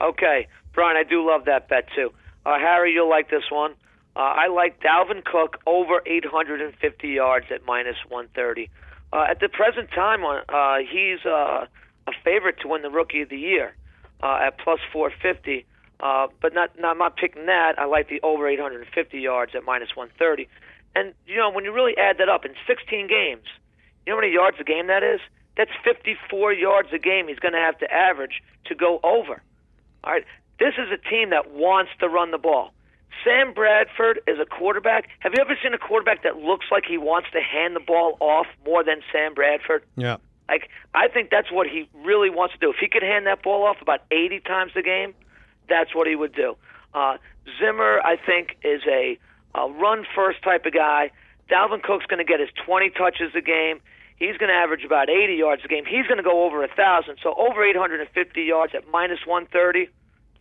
Okay, Brian, I do love that bet too. Uh, Harry, you'll like this one. Uh, I like Dalvin Cook over 850 yards at minus 130. Uh, at the present time, uh, he's uh, a favorite to win the Rookie of the Year uh, at plus 450. Uh, but not, not, I'm not picking that. I like the over 850 yards at minus 130. And, you know, when you really add that up in 16 games, you know how many yards a game that is? That's 54 yards a game he's going to have to average to go over. All right. This is a team that wants to run the ball. Sam Bradford is a quarterback. Have you ever seen a quarterback that looks like he wants to hand the ball off more than Sam Bradford?
Yeah.
Like I think that's what he really wants to do. If he could hand that ball off about 80 times a game, that's what he would do. Uh, Zimmer, I think, is a, a run first type of guy. Dalvin Cook's going to get his 20 touches a game. He's going to average about 80 yards a game. He's going to go over a thousand. So over 850 yards at minus 130,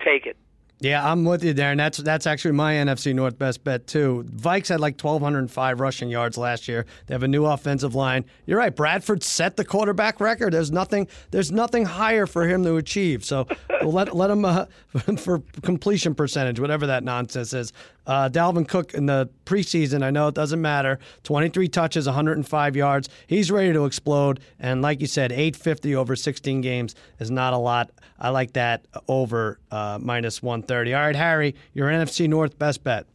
take it.
Yeah, I'm with you, Darren. That's that's actually my NFC North best bet too. Vikes had like 1,205 rushing yards last year. They have a new offensive line. You're right. Bradford set the quarterback record. There's nothing. There's nothing higher for him to achieve. So let let him uh, for completion percentage, whatever that nonsense is. Uh, Dalvin Cook in the preseason, I know it doesn't matter. 23 touches, 105 yards. He's ready to explode. And like you said, 850 over 16 games is not a lot. I like that over uh, minus 130. All right, Harry, your NFC North best bet.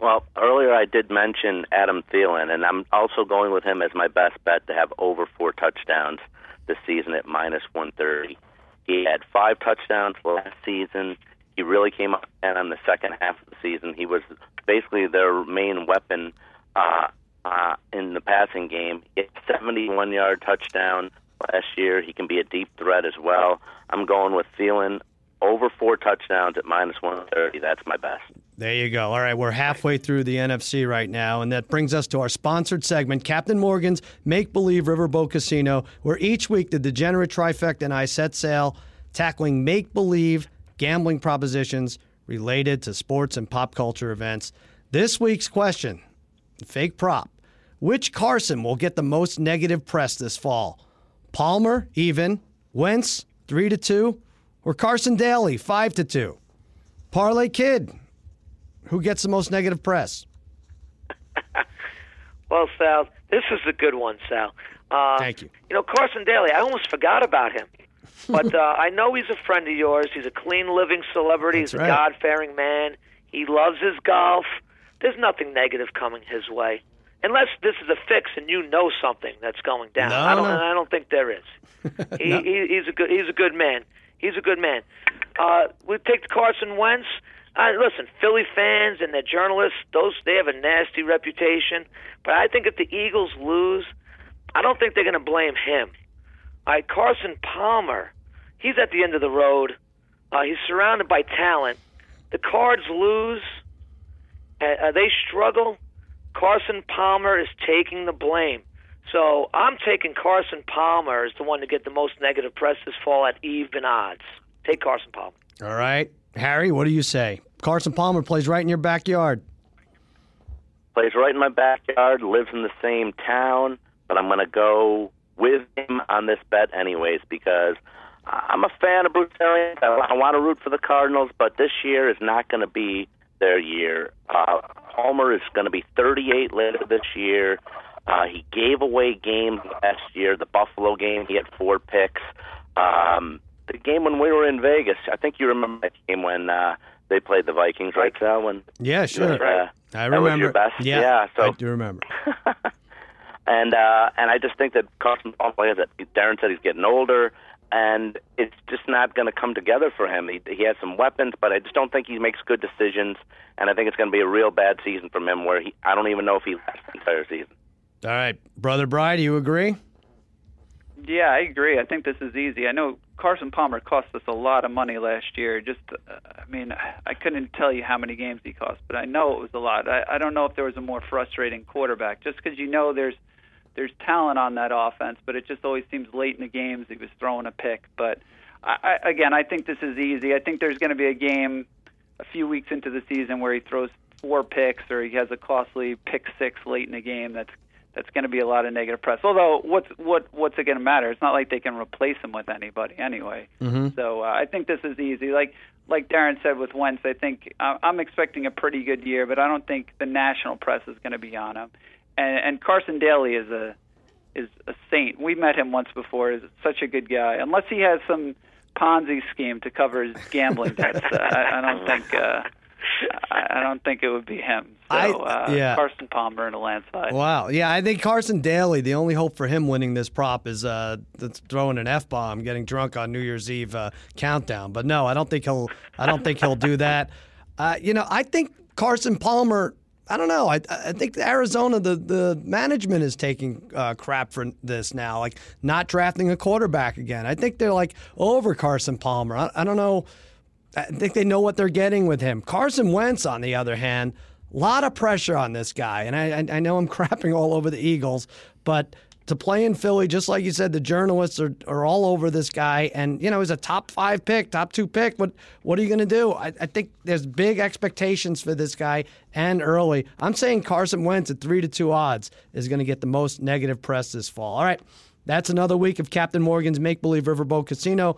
Well, earlier I did mention Adam Thielen, and I'm also going with him as my best bet to have over four touchdowns this season at minus 130. He had five touchdowns last season. He really came up and on the second half of the season. He was basically their main weapon uh, uh, in the passing game. He had 71 yard touchdown last year. He can be a deep threat as well. I'm going with Thielen over four touchdowns at minus 130. That's my best.
There you go. All right, we're halfway through the NFC right now, and that brings us to our sponsored segment, Captain Morgan's Make Believe Riverboat Casino, where each week the Degenerate Trifecta and I set sail tackling make believe gambling propositions related to sports and pop culture events. This week's question fake prop. Which Carson will get the most negative press this fall? Palmer, even. Wentz, 3 to 2. Or Carson Daly, 5 to 2. Parlay Kid, who gets the most negative press?
well, Sal, this is a good one, Sal.
Uh, Thank you.
You know, Carson Daly, I almost forgot about him. But uh, I know he's a friend of yours. He's a clean living celebrity.
That's
he's
right.
a God fearing man. He loves his golf. There's nothing negative coming his way. Unless this is a fix and you know something that's going down.
No,
I don't
no.
I don't think there is. he,
No.
he, he's a good he's a good man. He's a good man. Uh, we take Carson Wentz. Uh, listen, Philly fans and their journalists, those they have a nasty reputation. But I think if the Eagles lose, I don't think they're going to blame him. All right, Carson Palmer, he's at the end of the road. Uh, he's surrounded by talent. The Cards lose. Uh, uh, they struggle. Carson Palmer is taking the blame. So I'm taking Carson Palmer as the one to get the most negative press this fall at even odds. Take Carson Palmer.
All right. Harry, what do you say? Carson Palmer plays right in your backyard.
Plays right in my backyard, lives in the same town, but I'm going to go with him on this bet anyways because I'm a fan of Bruce Arians. I, I want to root for the Cardinals, but this year is not going to be their year. Uh, Palmer is going to be 38 later this year. Uh, he gave away games last year. The Buffalo game, he had four picks. Um, the game when we were in Vegas, I think you remember that game when uh, they played the Vikings, right, Sal? When
Yeah, sure.
uh,
I
that was
remember.
your best?
Yeah,
Yeah, so-
I do remember.
and uh, and I just think that Carson Palmer, like I said, Darren said he's getting older, and it's just not going to come together for him. He, he has some weapons, but I just don't think he makes good decisions, and I think it's going to be a real bad season from him. Where he, I don't even know if he lasts the entire season.
All right, brother Bry, do you agree?
Yeah, I agree. I think this is easy. I know Carson Palmer cost us a lot of money last year. Just, uh, I mean, I couldn't tell you how many games he cost, but I know it was a lot. I, I don't know if there was a more frustrating quarterback, just because you know there's there's talent on that offense, but it just always seems late in the games he was throwing a pick. But I, I, again, I think this is easy. I think there's going to be a game a few weeks into the season where he throws four picks or he has a costly pick six late in the game. That's that's going to be a lot of negative press. Although, what's what what's it going to matter? It's not like they can replace him with anybody anyway.
Mm-hmm.
So uh, I think this is easy. Like like Darren said with Wentz, I think uh, I'm expecting a pretty good year, but I don't think the national press is going to be on him. And, and Carson Daly is a is a saint. We met him once before. Is such a good guy. Unless he has some Ponzi scheme to cover his gambling debts, I, I don't think. Uh, I don't think it would be him. So,
I-
uh,
yeah.
Carson Palmer in a landslide.
Wow. Yeah, I think Carson Daly, the only hope for him winning this prop is uh, throwing an F bomb, getting drunk on New Year's Eve uh, countdown. But no, I don't think he'll. I don't think he'll do that. Uh, you know, I think Carson Palmer. I don't know. I, I think Arizona, the, the management is taking uh, crap for this now, like not drafting a quarterback again. I think they're like over Carson Palmer. I, I don't know. I think they know what they're getting with him. Carson Wentz, on the other hand, a lot of pressure on this guy, and I, I, I know I'm crapping all over the Eagles, but to play in Philly, just like you said, the journalists are, are all over this guy, and you know he's a top five pick, top two pick. But what are you going to do? I, I, think there's big expectations for this guy, and early. I'm saying Carson Wentz at three to two odds is going to get the most negative press this fall. All right, that's another week of Captain Morgan's Make Believe Riverboat Casino.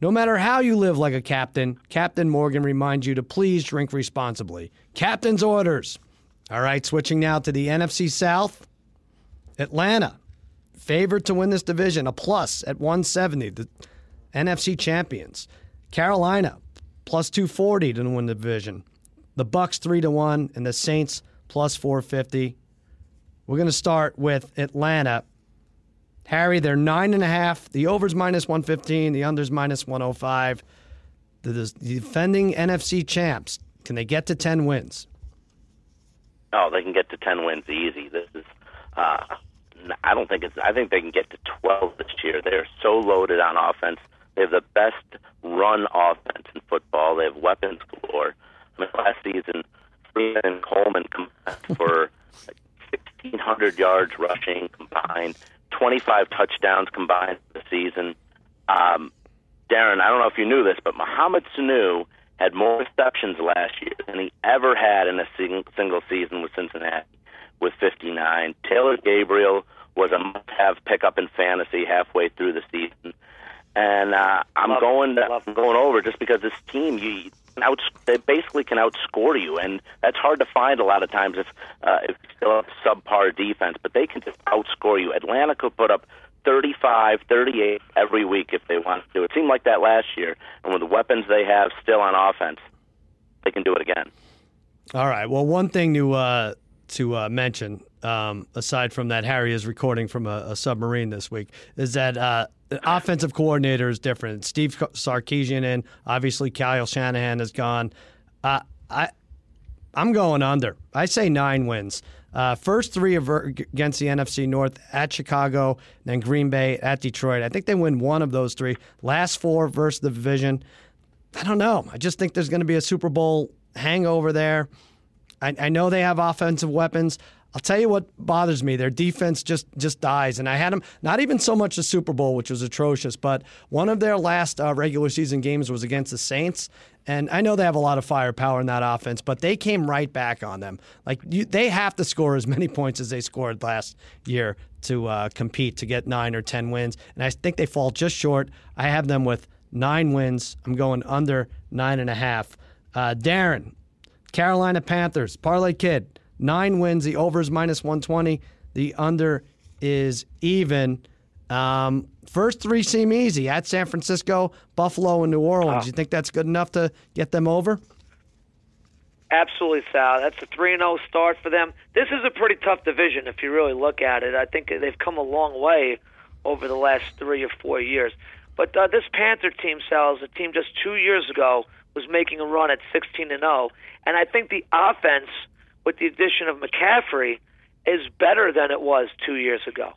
No matter how you live like a captain, Captain Morgan reminds you to please drink responsibly. Captain's orders. All right, switching now to the NFC South. Atlanta, favored to win this division, a plus at 170, the NFC champions. Carolina, plus 240 to win the division. The Bucs 3 to 1 and the Saints plus 450. We're going to start with Atlanta Harry, they're nine and a half. The overs minus 115, the unders minus 105. The, defending NFC champs, can they get to 10 wins?
Oh, they can get to 10 wins easy. This is, uh, I don't think it's, I think they can get to 12 this year. They're so loaded on offense. They have the best run offense in football. They have weapons galore. I mean, last season, Freeman and Coleman combined for 1,600 yards rushing combined. 25 touchdowns combined the season. Um, Darren, I don't know if you knew this, but Mohamed Sanu had more receptions last year than he ever had in a single season with Cincinnati, with 59. Taylor Gabriel was a must-have pickup in fantasy halfway through the season, and uh, I'm love going to, I'm going over just because this team you out they basically can outscore you, and that's hard to find a lot of times if uh, if you still have subpar defense. But they can just outscore you. Atlanta could put up 35, 38 every week if they want to. It seemed like that last year, and with the weapons they have still on offense, they can do it again.
All right. Well, one thing to uh, to uh, mention, um, aside from that, Harry is recording from a, a submarine this week, is that uh, the offensive coordinator is different. Steve Sarkisian in, obviously Kyle Shanahan has gone. Uh, I, I'm going under. I say nine wins. Uh, first three against the NFC North at Chicago, then Green Bay at Detroit. I think they win one of those three. Last four versus the division. I don't know. I just think there's going to be a Super Bowl hangover there. I, I know they have offensive weapons. I'll tell you what bothers me. Their defense just just dies, and I had them not even so much the Super Bowl, which was atrocious, but one of their last uh, regular season games was against the Saints, and I know they have a lot of firepower in that offense, but they came right back on them. Like you, they have to score as many points as they scored last year to uh, compete to get nine or ten wins, and I think they fall just short. I have them with nine wins. I'm going under nine and a half. Uh, Darren, Carolina Panthers, parlay kid. Nine wins. The over is minus 120. The under is even. Um, first three seem easy at San Francisco, Buffalo, and New Orleans. You think that's good enough to get them over?
Absolutely, Sal. That's a 3 0 start for them. This is a pretty tough division if you really look at it. I think they've come a long way over the last three or four years. But uh, this Panther team, Sal, is a team just two years ago was making a run at 16 and 0. And I think the offense with the addition of McCaffrey is better than it was two years ago.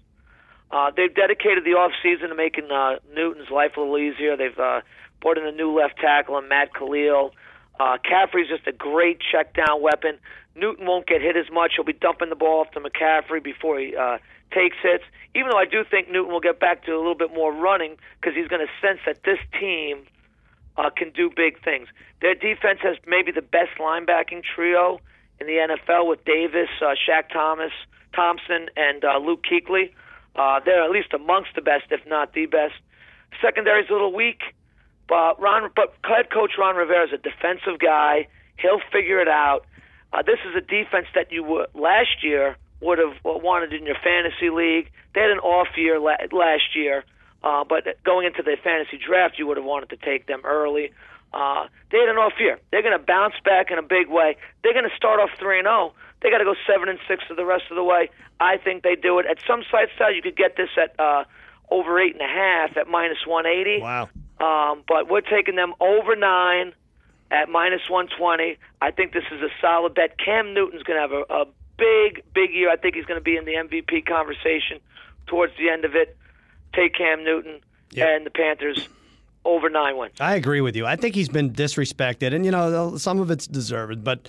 Uh, they've dedicated the off season to making uh, Newton's life a little easier. They've uh, brought in a new left tackle and Matt Kalil. Uh, Caffrey's just a great check down weapon. Newton won't get hit as much. He'll be dumping the ball off to McCaffrey before he uh, takes hits. Even though I do think Newton will get back to a little bit more running because he's going to sense that this team uh, can do big things. Their defense has maybe the best linebacking trio in the NFL with Davis, uh, Shaq Thomas, Thompson, and uh, Luke Kuechly. Uh, they're at least amongst the best, if not the best. Secondary's a little weak, but Ron, but head coach Ron Rivera is a defensive guy. He'll figure it out. Uh, this is a defense that you would, last year would have wanted in your fantasy league. They had an off year la- last year, uh, but going into the fantasy draft, you would have wanted to take them early. Uh, they had an off year. They're going to bounce back in a big way. They're going to start off three and zero. Oh. They got to go seven and six for the rest of the way. I think they do it. At some sites, style, you could get this at uh, over eight and a half at minus one eighty.
Wow.
Um, but we're taking them over nine at minus one twenty. I think this is a solid bet. Cam Newton's going to have a, a big, big year. I think he's going to be in the MVP conversation towards the end of it. Take Cam Newton yep. and the Panthers over nine wins.
I agree with you. I think he's been disrespected, and you know some of it's deserved, but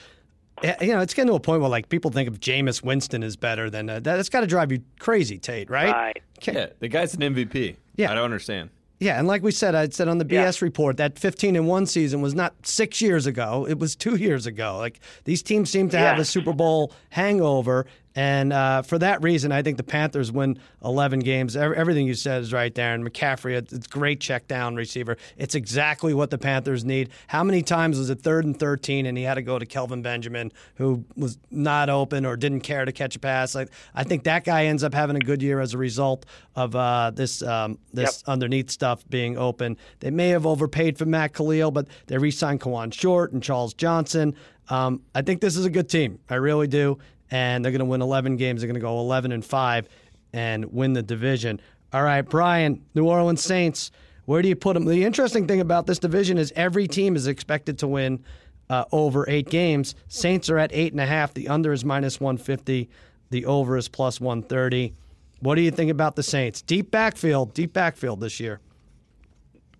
you know, it's getting to a point where like people think of Jameis Winston is better than uh, that. That's got to drive you crazy, Tate, right?
Right.
Yeah, the guy's an MVP.
Yeah.
I don't understand.
Yeah, and like we said, I said on the BS
Yeah.
report that 15 and one season was not six years ago; it was two years ago. Like these teams seem to have a Super Bowl hangover, and uh, for that reason, I think the Panthers win 11 games. Everything you said is right, there. And McCaffrey. It's great check down receiver. It's exactly what the Panthers need. How many times was it third and 13, and he had to go to Kelvin Benjamin, who was not open or didn't care to catch a pass? Like I think that guy ends up having a good year as a result of uh, this um, this underneath stuff being open. They may have overpaid for Matt Kalil, but they re-signed Kawann Short and Charles Johnson. Um, I think this is a good team. I really do, and they're going to win 11 games. They're going to go 11 and five and win the division. All right, Brian, New Orleans Saints. Where do you put them? The interesting thing about this division is every team is expected to win uh, over eight games. Saints are at eight and a half. The under is minus 150. The over is plus 130. What do you think about the Saints? Deep backfield, deep backfield this year.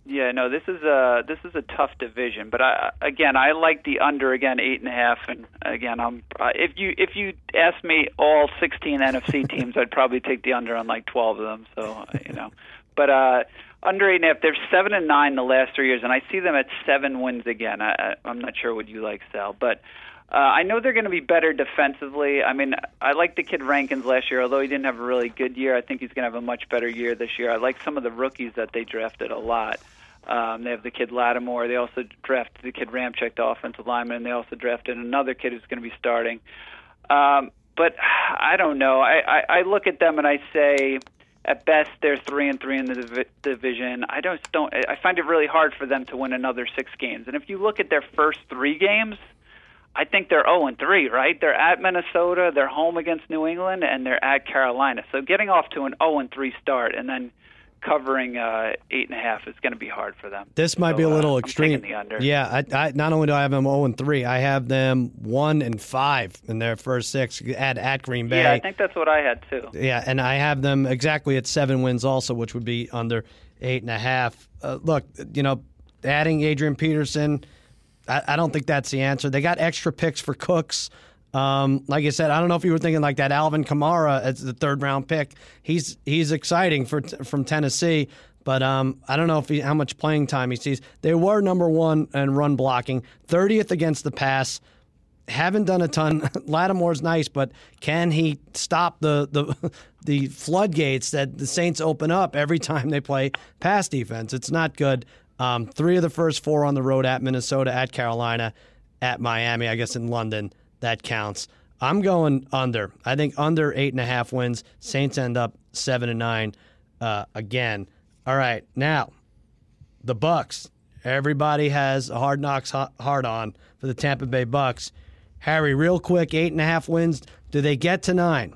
Yeah, no, this is a this is a tough division, but I again I like the under again eight and a half, and again I'm uh, if you if you ask me all 16 NFC teams, I'd probably take the under on like 12 of them. So you know, but uh, under eight and a half, they're seven and nine the last three years, and I see them at seven wins again. I, I, I'm not sure what you like, Sal, but. Uh, I know they're going to be better defensively. I mean, I like the kid Rankins last year, although he didn't have a really good year. I think he's going to have a much better year this year. I like some of the rookies that they drafted a lot. Um, they have the kid Lattimore. They also drafted the kid Ramczyk, the offensive lineman, and they also drafted another kid who's going to be starting. Um, but I don't know. I, I, I look at them and I say, at best, they're three and three in the divi- division. I don't don't. I find it really hard for them to win another six games. And if you look at their first three games, I think they're 0 and 3, right? They're at Minnesota, they're home against New England, and they're at Carolina. So getting off to an 0 and 3 start and then covering uh, eight and a half is going to be hard for them.
This might
So,
be a
uh,
little
I'm
extreme. Yeah, I, I, not only do I have them 0 and 3, I have them 1 and 5 in their first six at, at Green Bay.
Yeah, I think that's what I had too.
Yeah, and I have them exactly at seven wins also, which would be under eight and a half. Uh, look, you know, adding Adrian Peterson, I, I don't think that's the answer. They got extra picks for Cooks. Um, like I said, I don't know if you were thinking like that Alvin Kamara as the third round pick. He's he's exciting for from Tennessee, but um, I don't know if he, how much playing time he sees. They were number one in run blocking, thirtieth against the pass haven't done a ton. Lattimore's nice, but can he stop the the the floodgates that the Saints open up every time they play pass defense? It's not good. Um, three of the first four on the road at Minnesota, at Carolina, at Miami. I guess in London that counts. I'm going under. I think under eight and a half wins. Saints end up seven and nine uh, again. All right, now the Bucs. Everybody has a hard knocks hard on for the Tampa Bay Bucs. Harry, real quick, eight and a half wins. Do they get to nine?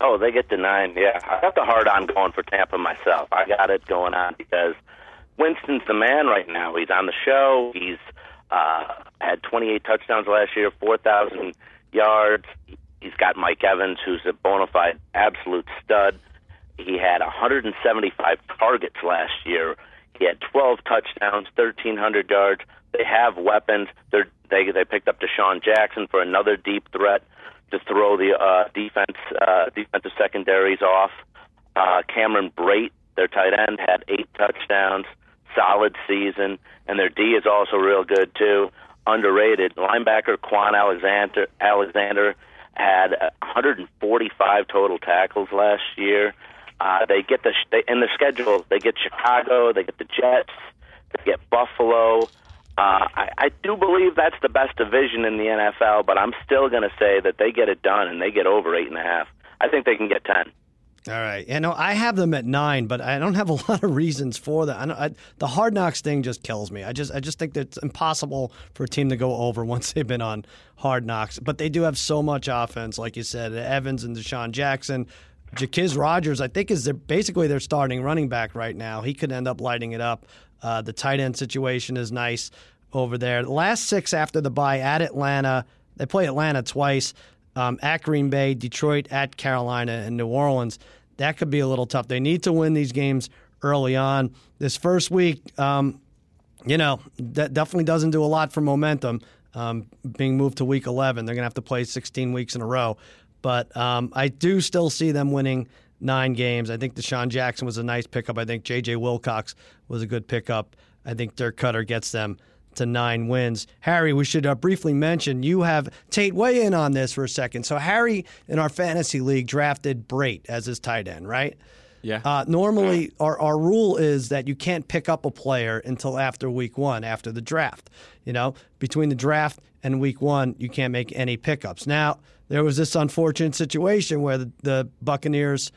Oh, they get to nine. Yeah, I got the hard on going for Tampa myself. I got it going on because Winston's the man right now. He's on the show. He's uh, had 28 touchdowns last year, 4,000 yards. He's got Mike Evans, who's a bona fide absolute stud. He had 175 targets last year. He had 12 touchdowns, 1,300 yards. They have weapons. They're, they they picked up DeSean Jackson for another deep threat to throw the uh, defense uh, defensive secondaries off. Uh, Cameron Brate, their tight end, had eight touchdowns, solid season, and their D is also real good too. Underrated linebacker Kwon Alexander Alexander had 145 total tackles last year. Uh, they get the they, in the schedule. They get Chicago. They get the Jets. They get Buffalo. Uh, I, I do believe that's the best division in the NFL, but I'm still going to say that they get it done and they get over eight and a half. I think they can get ten.
All right. You know, I have them at nine, but I don't have a lot of reasons for that. I, I, the hard knocks thing just kills me. I just, I just think that it's impossible for a team to go over once they've been on hard knocks. But they do have so much offense, like you said, Evans and DeSean Jackson. Jacquizz Rodgers, I think, is their, basically their starting running back right now. He could end up lighting it up. Uh, the tight end situation is nice over there. The last six after the bye at Atlanta, they play Atlanta twice, um, at Green Bay, Detroit, at Carolina, and New Orleans. That could be a little tough. They need to win these games early on. This first week, um, you know, that definitely doesn't do a lot for momentum. um, being moved to week 11. They're going to have to play 16 weeks in a row. But um, I do still see them winning nine games. I think DeSean Jackson was a nice pickup. I think J.J. Wilcox was a good pickup. I think Dirk Koetter gets them to nine wins. Harry, we should uh, briefly mention you have Tate weigh in on this for a second. So Harry in our fantasy league drafted Brate as his tight end, right?
Yeah.
Uh, normally, our, our rule is that you can't pick up a player until after week one, after the draft. You know, between the draft and week one, you can't make any pickups. Now, there was this unfortunate situation where the, the Buccaneers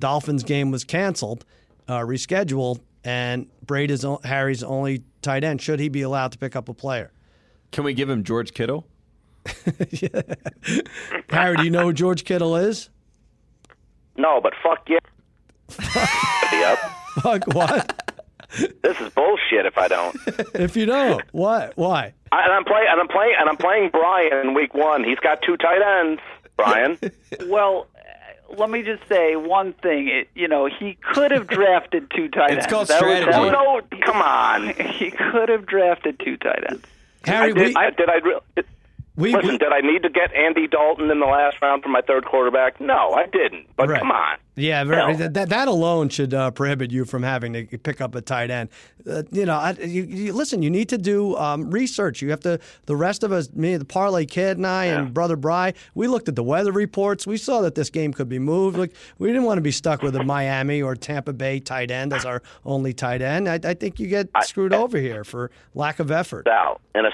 Dolphins game was canceled, uh, rescheduled, and Brate is Harry's only tight end. Should he be allowed to pick up a player?
Can we give him George Kittle?
yeah. Harry, do you know who George Kittle is?
No, but fuck yeah. yep.
Fuck what?
This is bullshit. If I don't,
if you don't, what? Why?
I, and I'm playing, and I'm playing, and I'm playing Brian in week one. He's got two tight ends. Brian.
well, let me just say one thing. It, you know, he could have drafted two tight ends.
It's called
that
strategy.
Was, that was,
no, come on.
He could have drafted two tight ends.
Harry,
I did,
we,
I, did I
we,
listen?
we,
did I need to get Andy Dalton in the last round for my third quarterback? No, I didn't. But
Right.
come on.
Yeah, very,
No.
that that alone should uh, prohibit you from having to pick up a tight end. Uh, you know, I, you, you, listen. You need to do um, research. You have to. The rest of us, me, the parlay kid, and I, and brother Bry, we looked at the weather reports. We saw that this game could be moved. Like we didn't want to be stuck with a Miami or Tampa Bay tight end as our only tight end. I, I think you get screwed over here for lack of effort.
Sal, and a,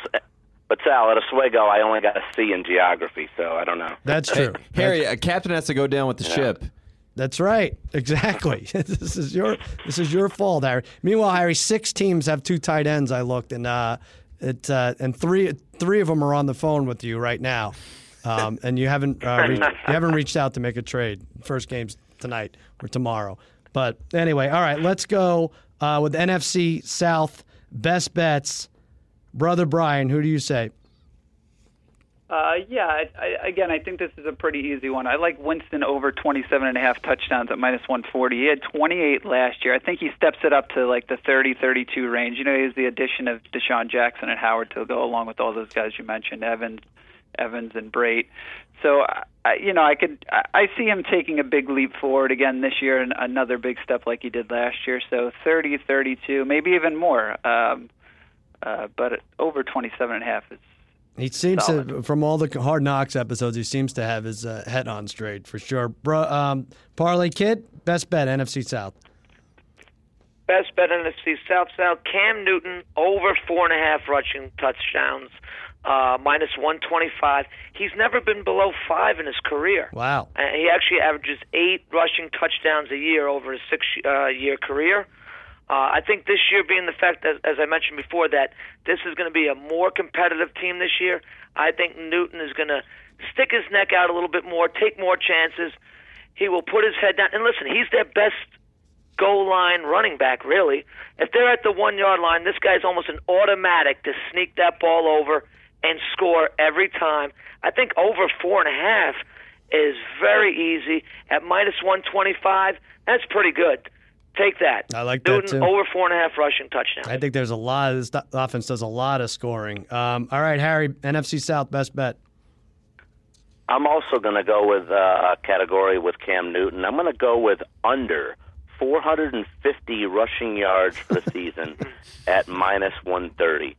but Sal at Oswego, I only got a C in geography, so I don't know.
That's true.
Harry, a captain has to go down with the ship.
That's right. Exactly. this is your this is your fault, Harry. Meanwhile, Harry, six teams have two tight ends. I looked, and uh, it uh, and three three of them are on the phone with you right now, um, and you haven't uh, re- you haven't reached out to make a trade. First game's tonight or tomorrow. But anyway, all right, let's go uh, with NFC South best bets. Brother Brian, who do you say?
Uh, yeah, I, I, again, I think this is a pretty easy one. I like Winston over 27 and a half touchdowns at minus 140. He had 28 last year. I think he steps it up to like the 30, 32 range. You know, he has the addition of DeSean Jackson and Howard to go along with all those guys you mentioned, Evans, Evans and Brate. So, I, you know, I could, I, I see him taking a big leap forward again this year and another big step like he did last year. So 30, 32, maybe even more. Um, uh, but over 27 and a half is
He seems to, from all the Hard Knocks episodes, he seems to have his uh, head on straight for sure. Bro, um, Parlay Kid, best bet NFC South.
Best bet NFC South South. Cam Newton over four and a half rushing touchdowns, uh, minus one twenty five. He's never been below five in his career.
Wow.
Uh, he actually averages eight rushing touchdowns a year over his six uh, year career. Uh, I think this year, being the fact that, as I mentioned before, that this is going to be a more competitive team this year, I think Newton is going to stick his neck out a little bit more, take more chances. He will put his head down. And listen, he's their best goal line running back, really. If they're at the one yard line, this guy's almost an automatic to sneak that ball over and score every time. I think over four and a half is very easy. At minus 125, that's pretty good. Take that.
I like that, too.
over four and a half rushing touchdowns.
I think there's a lot of this offense does a lot of scoring. Um, all right, Harry, NFC South best bet.
I'm also going to go with uh, a category with Cam Newton. I'm going to go with under 450 rushing yards for the season at minus 130.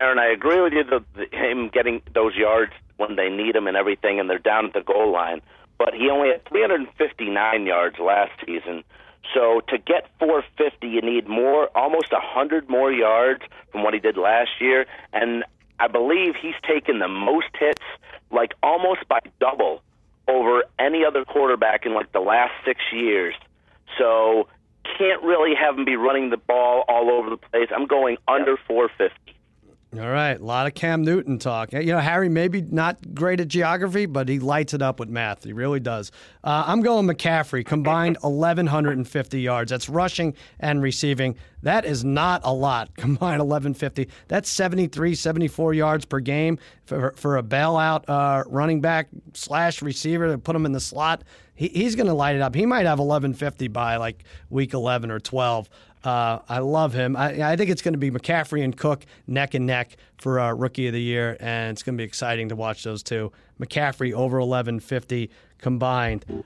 Aaron, I agree with you. The, the, him getting those yards when they need them and everything, and they're down at the goal line. But he only had 359 yards last season. So to get 450, you need more, almost 100 more yards from what he did last year. And I believe he's taken the most hits, like almost by double, over any other quarterback in like the last six years. So can't really have him be running the ball all over the place. I'm going under 450.
All right, a lot of Cam Newton talk. You know, Harry maybe not great at geography, but he lights it up with math. He really does. Uh, I'm going McCaffrey, combined 1,150 yards. That's rushing and receiving. That is not a lot, combined 1,150. That's 73, 74 yards per game for, for a bailout uh, running back slash receiver to put him in the slot. He, he's going to light it up. He might have 1,150 by like week 11 or 12. Uh, I love him. I, I think it's going to be McCaffrey and Cook neck and neck for uh, Rookie of the Year, and it's going to be exciting to watch those two. McCaffrey over 1150 combined.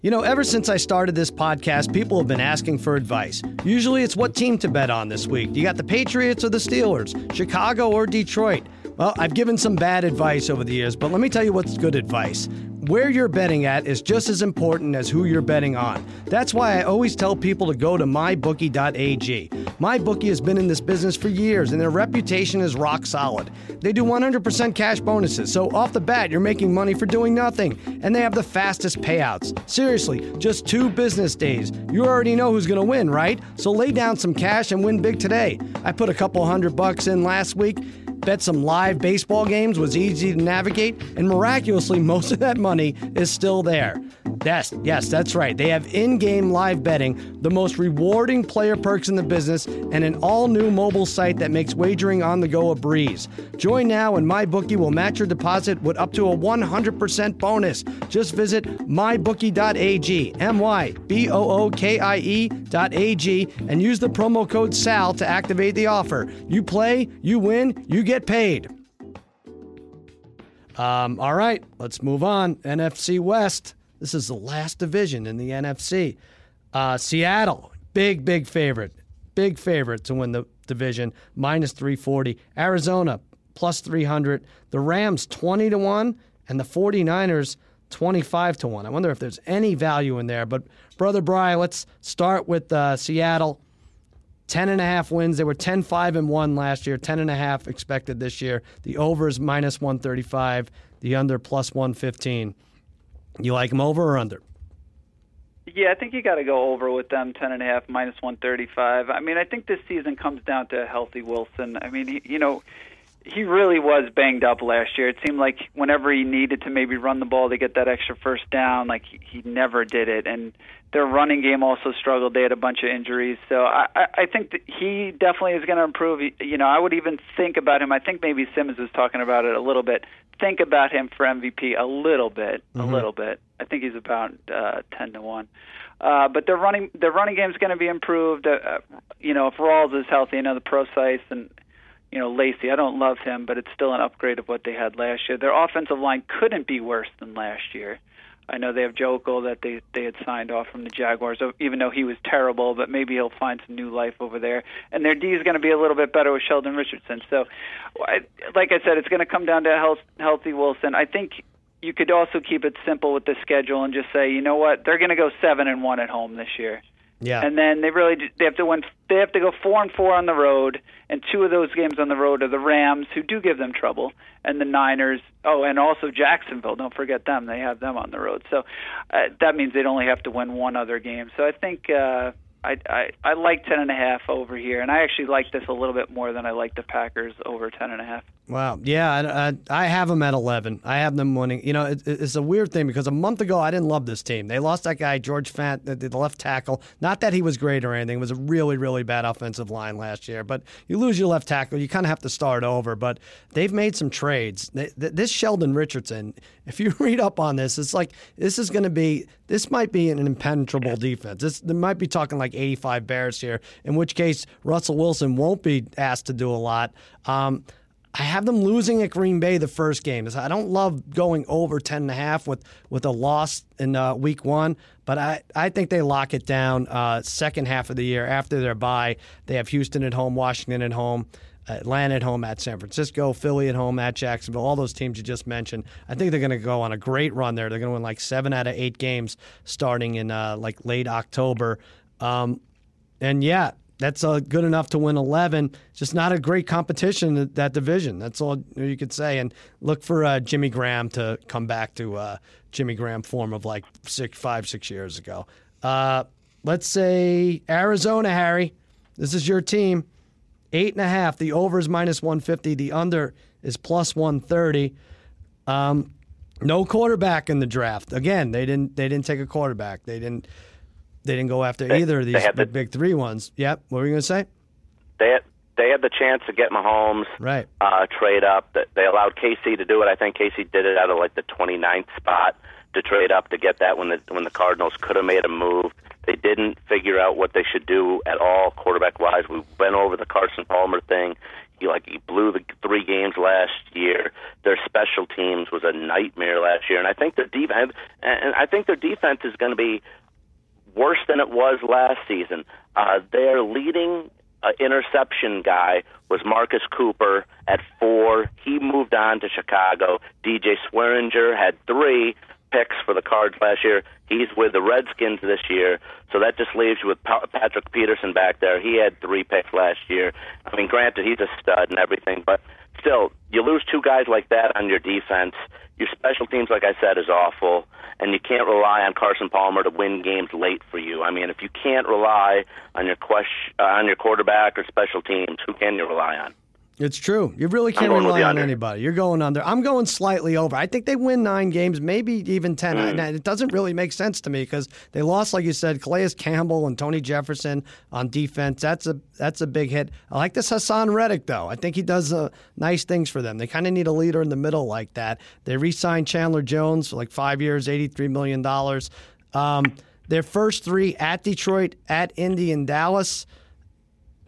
You know, ever since I started this podcast, people have been asking for advice. Usually it's what team to bet on this week. You got the Patriots or the Steelers, Chicago or Detroit. Well, I've given some bad advice over the years, but let me tell you what's good advice. Where you're betting at is just as important as who you're betting on. That's why I always tell people to go to mybookie.ag. MyBookie has been in this business for years and their reputation is rock solid. They do 100% cash bonuses, so off the bat, you're making money for doing nothing. And they have the fastest payouts. Seriously, just two business days. You already know who's going to win, right? So lay down some cash and win big today. I put a couple hundred bucks in last week bet some live baseball games was easy to navigate, and miraculously, most of that money is still there. Yes, yes, that's right. They have in game live betting, the most rewarding player perks in the business, and an all new mobile site that makes wagering on the go a breeze. Join now, and MyBookie will match your deposit with up to a 100% bonus. Just visit mybookie.ag, M Y B O O K I E.ag, and use the promo code SAL to activate the offer. You play, you win, you get paid. Um, all right, let's move on. NFC West. This is the last division in the NFC. Uh, Seattle, big, big favorite. Big favorite to win the division, minus 340. Arizona, plus 300. The Rams, 20 to 1. And the 49ers, 25 to 1. I wonder if there's any value in there. But, Brother Bry, let's start with uh, Seattle. 10 and a half wins. They were 10 5 and 1 last year, 10 and a half expected this year. The over is minus 135, the under plus 115. You like them over or under?
Yeah, I think you got to go over with them, ten and a half minus one thirty-five. I mean, I think this season comes down to healthy Wilson. I mean, he, you know, he really was banged up last year. It seemed like whenever he needed to maybe run the ball to get that extra first down, like he, he never did it. And their running game also struggled. They had a bunch of injuries, so I, I think that he definitely is going to improve. You know, I would even think about him. I think maybe Simmons was talking about it a little bit. Think about him for MVP a little bit, a mm-hmm. little bit. I think he's about uh, ten to one. Uh, but their running their running game is going to be improved. Uh, you know, if Rawls is healthy, another Prosise and you know Lacy. I don't love him, but it's still an upgrade of what they had last year. Their offensive line couldn't be worse than last year. I know they have Joeckel that they they had signed off from the Jaguars, even though he was terrible. But maybe he'll find some new life over there. And their D is going to be a little bit better with Sheldon Richardson. So, I, like I said, it's going to come down to health, healthy Wilson. I think you could also keep it simple with the schedule and just say, you know what, they're going to go seven and one at home this year.
Yeah.
And then they really they have to win. They have to go four and four on the road, and two of those games on the road are the Rams, who do give them trouble, and the Niners. Oh, and also Jacksonville. Don't forget them. They have them on the road. So uh, that means they'd only have to win one other game. So I think uh, I, I I like ten and a half over here, and I actually like this a little bit more than I like the Packers over ten and a half.
Wow. Yeah, I, I, I, have them at 11. I have them winning. You know, it, it's a weird thing because a month ago I didn't love this team. They lost that guy, George Fant, the, the left tackle. Not that he was great or anything. It was a really, really bad offensive line last year. But you lose your left tackle, you kind of have to start over. But they've made some trades. They, this Sheldon Richardson, if you read up on this, it's like this is going to be, this might be an impenetrable defense. This, they might be talking like 85 Bears here, in which case Russell Wilson won't be asked to do a lot. Um, I have them losing at Green Bay the first game. I don't love going over 10.5 with, with a loss in uh, week one, but I, I think they lock it down uh, second half of the year after their bye. They have Houston at home, Washington at home. Atlanta at home at San Francisco, Philly at home at Jacksonville, all those teams you just mentioned. I think they're going to go on a great run there. They're going to win like seven out of eight games starting in uh, like late October. Um, and yeah, that's uh, good enough to win 11. Just not a great competition at that division. That's all you could say. And look for uh, Jimmy Graham to come back to uh, Jimmy Graham form of like six, five, six years ago. Uh, let's say Arizona, Harry. This is your team. Eight and a half. The over is minus 150. The under is plus 130. Um, no quarterback in the draft. Again, they didn't. They didn't take a quarterback. They didn't they didn't go after
they,
either of these the, big three ones. Yep. What were you going to say?
They had, they had the chance to get Mahomes,
right?
Uh, trade up. They allowed KC to do it. I think KC did it out of like the 29th spot to trade up to get that when the when the Cardinals could have made a move. They didn't figure out what they should do at all, quarterback wise. We went over the Carson Palmer thing. He like he blew the three games last year. Their special teams was a nightmare last year, and I think their defense and I think their defense is going to be worse than it was last season. Uh, their leading uh, interception guy was Marcus Cooper at four. He moved on to Chicago. DJ Swearinger had three picks for the Cards last year. He's with the Redskins this year, so that just leaves you with pa- Patrick Peterson back there. He had three picks last year. I mean, granted, he's a stud and everything, but still, you lose two guys like that on your defense. Your special teams, like I said, is awful, and you can't rely on Carson Palmer to win games late for you. I mean, if you can't rely on your uh, on your quarterback or special teams, who can you rely on?
It's true. You really can't rely on anybody. You're going under. I'm going slightly over. I think they win nine games, maybe even 10. Mm. It doesn't really make sense to me because they lost, like you said, Calais Campbell and Tony Jefferson on defense. That's a that's a big hit. I like this Haason Reddick, though. I think he does uh, nice things for them. They kind of need a leader in the middle like that. They re signed Chandler Jones for like five years, $83 million. Um, their first three at Detroit, at Indy, and Dallas.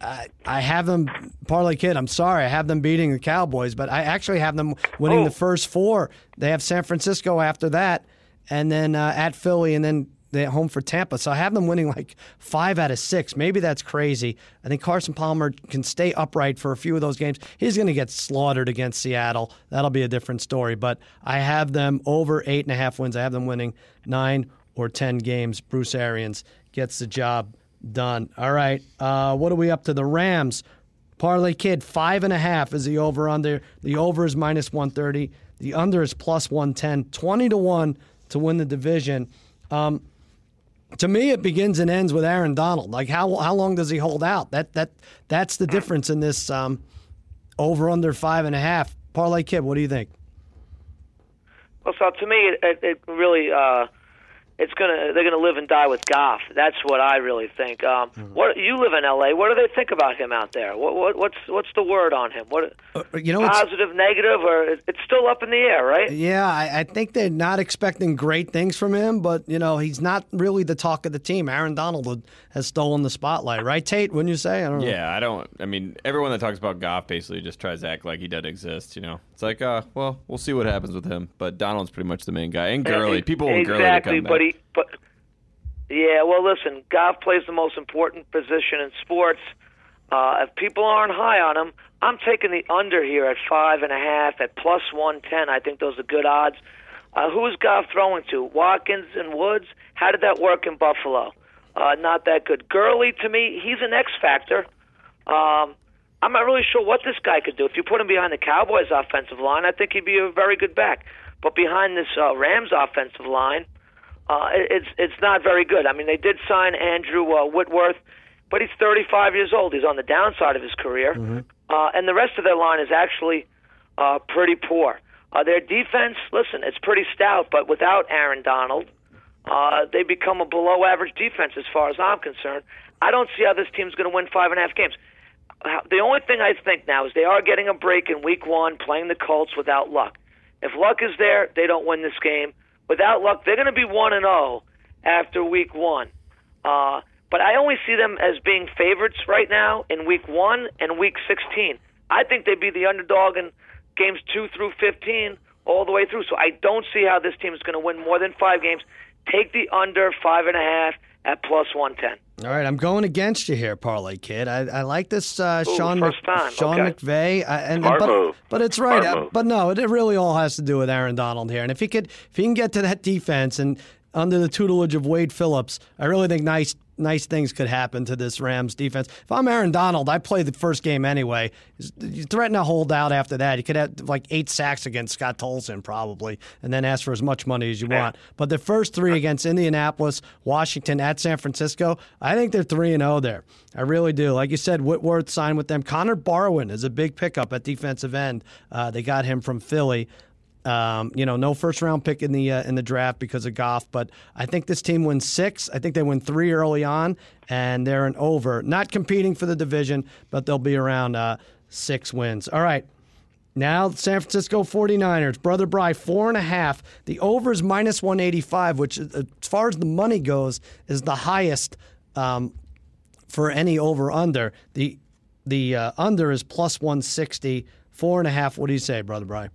I, I have them parlay kid. I'm sorry, I have them beating the Cowboys, but I actually have them winning oh. the first four. They have San Francisco after that, and then uh, at Philly, and then they at home for Tampa. So I have them winning like five out of six. Maybe that's crazy. I think Carson Palmer can stay upright for a few of those games. He's going to get slaughtered against Seattle. That'll be a different story. But I have them over eight and a half wins. I have them winning nine or ten games. Bruce Arians gets the job Done. All right. Uh, what are we up to? The Rams. Parlay Kid, five and a half is the over under. The over is minus 130. The under is plus 110. 20 to 1 to win the division. Um, to me, it begins and ends with Aaron Donald. Like how how long does he hold out? That that that's the difference in this um, over under five and a half. Parlay Kid, what do you think?
Well, so to me, it, it really uh, it's gonna they're gonna live and die with Goff. That's what I really think. Um, mm-hmm. What you live in L.A. What do they think about him out there? What, what what's what's the word on him? What uh, you know, positive, negative, or it's still up in the air, right?
Yeah, I, I, think they're not expecting great things from him, but you know he's not really the talk of the team. Aaron Donald has stolen the spotlight, right, Tate? Wouldn't you say?
I
don't
know. Yeah, I don't. I mean, everyone that talks about Goff basically just tries to act like he doesn't exist. You know, it's like, uh, well, we'll see what happens with him. But Donald's pretty much the main guy, and Gurley. People want
exactly,
Gurley to come
back. but he but yeah, well, listen, Goff plays the most important position in sports. Uh, if people aren't high on him, I'm taking the under here at five and a half at plus one ten. I think those are good odds. Uh, who is Goff throwing to? Watkins and Woods. How did that work in Buffalo? Uh, not that good. Gurley, to me, he's an X factor. Um, I'm not really sure what this guy could do. If you put him behind the Cowboys' offensive line, I think he'd be a very good back. But behind this uh, Rams offensive line, uh, it's it's not very good. I mean, they did sign Andrew uh, Whitworth, but he's 35 years old. He's on the downside of his career, mm-hmm. uh, and the rest of their line is actually uh, pretty poor. Uh, their defense, listen, it's pretty stout, but without Aaron Donald, uh, they become a below-average defense as far as I'm concerned. I don't see how this team's going to win five and a half games. The only thing I think now is they are getting a break in Week One, playing the Colts without luck. If luck is there, they don't win this game without luck, they're going to be one and zero oh after week one. Uh, but I only see them as being favorites right now in week one and week 16. I think they'd be the underdog in games two through 15 all the way through. So I don't see how this team is going to win more than five games. Take the under five and a half at plus 110.
All right, I'm going against you here, Parlay Kid. I, I like this uh,
Ooh,
Sean
Mc,
Sean
okay.
McVay, uh, and,
Smart
but, but it's right.
Uh,
but no, it really all has to do with Aaron Donald here. And if he could, if he can get to that defense and under the tutelage of Wade Phillips, I really think nice nice things could happen to this Rams defense. If I'm Aaron Donald, I play the first game anyway. You threaten to hold out after that. You could have like eight sacks against Scott Tolzien probably, and then ask for as much money as you want. But the first three against Indianapolis, Washington, at San Francisco, I think they're three and zero oh there. I really do. Like you said, Whitworth signed with them. Connor Barwin is a big pickup at defensive end. Uh, they got him from Philly. Um, you know, no first round pick in the uh, in the draft because of Goff, but I think this team wins six. I think they win three early on, and they're an over. Not competing for the division, but they'll be around uh, six wins. All right, Now, San Francisco 49ers, Brother Bry, four and a half. The over is minus 185, which, uh, as far as the money goes, is the highest um, for any over under. The the uh, under is plus 160. Four and a half. What do you say, Brother Bry?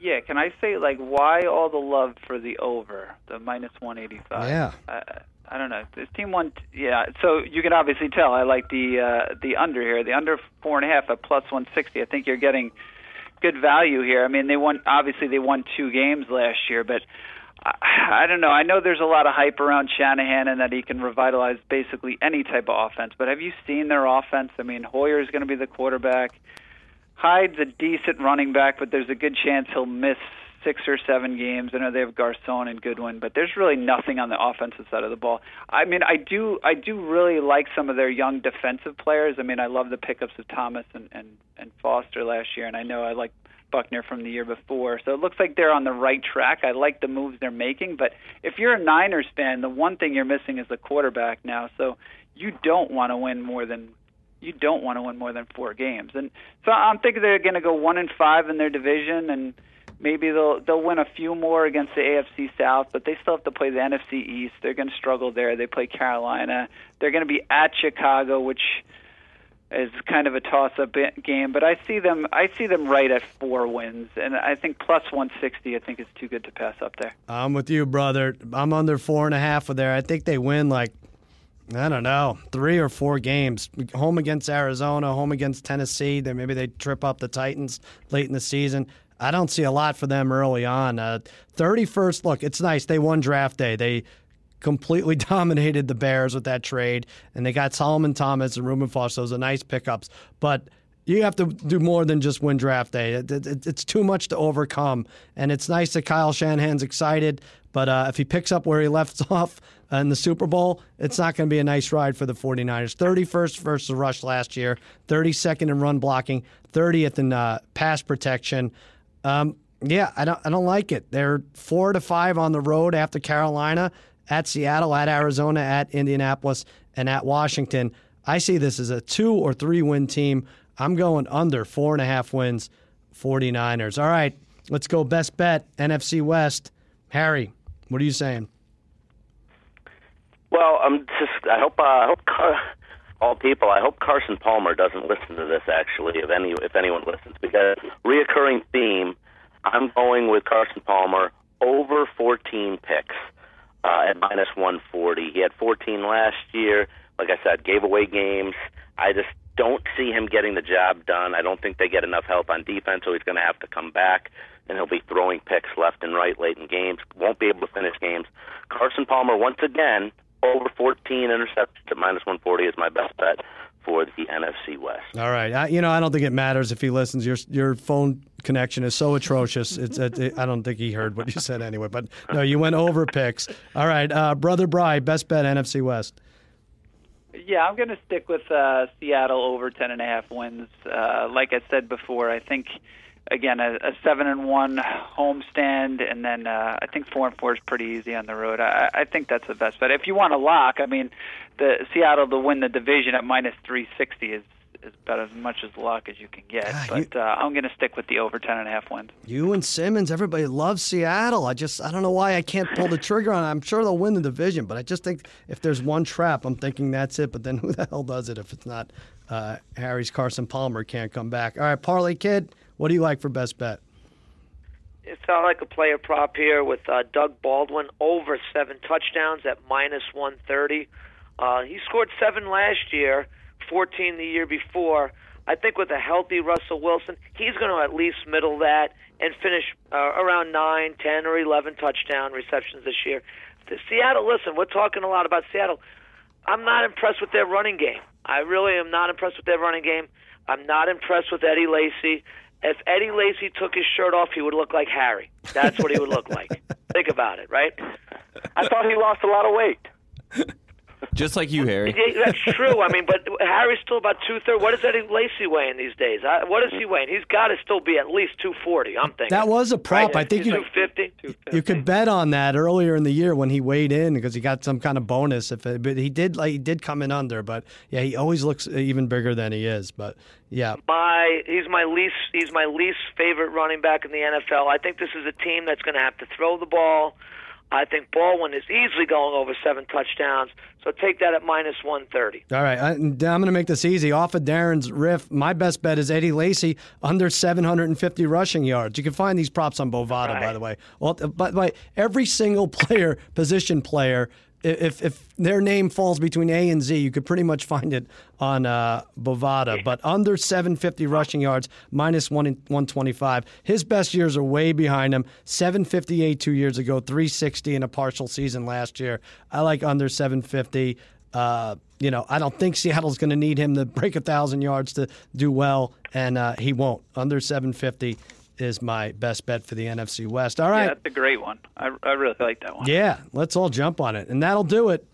Yeah, can I say like why all the love for the over, the minus 185?
Yeah.
I, I don't know. This team won. Yeah, so you can obviously tell I like the uh, the under here. The under four and a half at plus 160. I think you're getting good value here. I mean, they won. Obviously, they won two games last year, but I, I don't know. I know there's a lot of hype around Shanahan and that he can revitalize basically any type of offense. But have you seen their offense? I mean, Hoyer is going to be the quarterback. Hyde's a decent running back, but there's a good chance he'll miss six or seven games. I know they have Garcon and Goodwin, but there's really nothing on the offensive side of the ball. I mean, I do I do really like some of their young defensive players. I mean, I love the pickups of Thomas and and, and Foster last year, and I know I like Buckner from the year before. So it looks like they're on the right track. I like the moves they're making, but if you're a Niners fan, the one thing you're missing is the quarterback now. So you don't want to win more than you don't want to win more than four games. And so I'm thinking they're going to go one and five in their division, and maybe they'll they'll win a few more against the AFC South. But they still have to play the NFC East. They're going to struggle there. They play Carolina. They're going to be at Chicago, which is kind of a toss-up game. But I see them I see them right at four wins, and I think plus 160. I think is too good to pass up there.
I'm with you, brother. I'm under four and a half of there. I think they win like I don't know, three or four games. Home against Arizona, home against Tennessee. Then maybe they trip up the Titans late in the season. I don't see a lot for them early on. Uh, 31st, look, it's nice. They won draft day. They completely dominated the Bears with that trade, and they got Solomon Thomas and Reuben Foster. Those are nice pickups. But you have to do more than just win draft day. It, it, it's too much to overcome. And it's nice that Kyle Shanahan's excited, but uh, if he picks up where he left off in the Super Bowl, it's not going to be a nice ride for the 49ers. 31st versus rush last year, 32nd in run blocking, 30th in uh, pass protection. Um, yeah, I don't, I don't like it. They're four to five on the road after Carolina, at Seattle, at Arizona, at Indianapolis, and at Washington. I see this as a two or three win team. I'm going under four and a half wins, 49ers. All right, let's go best bet, NFC West. Harry, what are you saying?
Well, I'm just. I hope. Uh, I hope Car- all people. I hope Carson Palmer doesn't listen to this. Actually, if any, if anyone listens, because reoccurring theme. I'm going with Carson Palmer over 14 picks uh, at minus 140. He had 14 last year. Like I said, gave away games. I just don't see him getting the job done. I don't think they get enough help on defense, so he's going to have to come back, and he'll be throwing picks left and right late in games. Won't be able to finish games. Carson Palmer, once again, over 14 interceptions at minus 140 is my best bet for the NFC West.
All right, I, you know I don't think it matters if he listens. Your your phone connection is so atrocious. It's it, I don't think he heard what you said anyway. But no, you went over picks. All right, uh, brother Bry, best bet NFC West.
Yeah, I'm going to stick with uh, Seattle over ten and a half wins. Uh, like I said before, I think again a, a seven and one homestand, and then uh, I think four and four is pretty easy on the road. I, I think that's the best bet. If you want to lock, I mean, the Seattle to win the division at minus three sixty is is about as much as luck as you can get. But uh, I'm going to stick with the over ten and a half wins.
You and Simmons, everybody loves Seattle. I just I don't know why I can't pull the trigger on it. I'm sure they'll win the division, but I just think if there's one trap, I'm thinking that's it. But then who the hell does it if it's not uh, Harry's Carson Palmer can't come back? All right, Parlay Kid, what do you like for best bet?
It sounds like a player prop here with uh, Doug Baldwin over seven touchdowns at minus 130. Uh, he scored seven last year, 14 the year before. I think with a healthy Russell Wilson, he's going to at least middle that and finish uh, around 9, 10, or 11 touchdown receptions this year. The Seattle, listen, we're talking a lot about Seattle. I'm not impressed with their running game. I really am not impressed with their running game. I'm not impressed with Eddie Lacy. If Eddie Lacy took his shirt off, he would look like Harry. That's what he would look like. Think about it, right?
I thought he lost a lot of weight.
Just like you, Harry.
That's true. I mean, but Harry's still about two thirty. What is Eddie Lacy weighing these days? I, what is he weighing? He's got to still be at least two forty. I'm thinking
That was a prop.
Right?
I think
He's
you,
250.
you could bet on that earlier in the year when he weighed in because he got some kind of bonus. If it, but he did like he did come in under. But yeah, he always looks even bigger than he is. But yeah,
My he's my least he's my least favorite running back in the NFL. I think this is a team that's going to have to throw the ball. I think Baldwin is easily going over seven touchdowns. So take that at minus one thirty.
All right, I, am going to make this easy. Off of Darren's riff, my best bet is Eddie Lacy under 750 rushing yards. You can find these props on Bovada, by the way. Well, by the way, every single player, position player, if if their name falls between A and Z, you could pretty much find it on uh, Bovada. But under 750 rushing yards, minus one 125. His best years are way behind him. 758 two years ago, 360 in a partial season last year. I like under 750. Uh, you know, I don't think Seattle's going to need him to break a thousand yards to do well, and uh, he won't. Under 750 is my best bet for the NFC West. All right.
Yeah, that's a great one. I, I really like that one.
Yeah, let's all jump on it. And that'll do it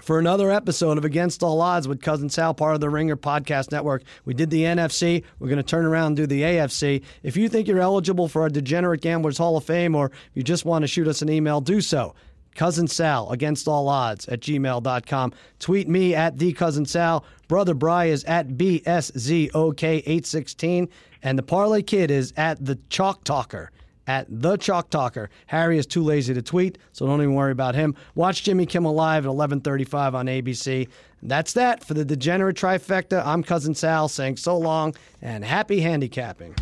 for another episode of Against All Odds with Cousin Sal, part of the Ringer Podcast Network. We did the NFC. We're going to turn around and do the AFC. If you think you're eligible for our Degenerate Gamblers Hall of Fame or if you just want to shoot us an email, do so. Cousin Sal, against all odds, at gmail.com. Tweet me at the Cousin Sal. Brother Bry is at BSZOK816. And the Parlay Kid is at the Chalk Talker at the Chalk Talker. Harry is too lazy to tweet, so don't even worry about him. Watch Jimmy Kimmel live at 11:35 on ABC. That's that for the Degenerate Trifecta. I'm Cousin Sal saying so long and happy handicapping.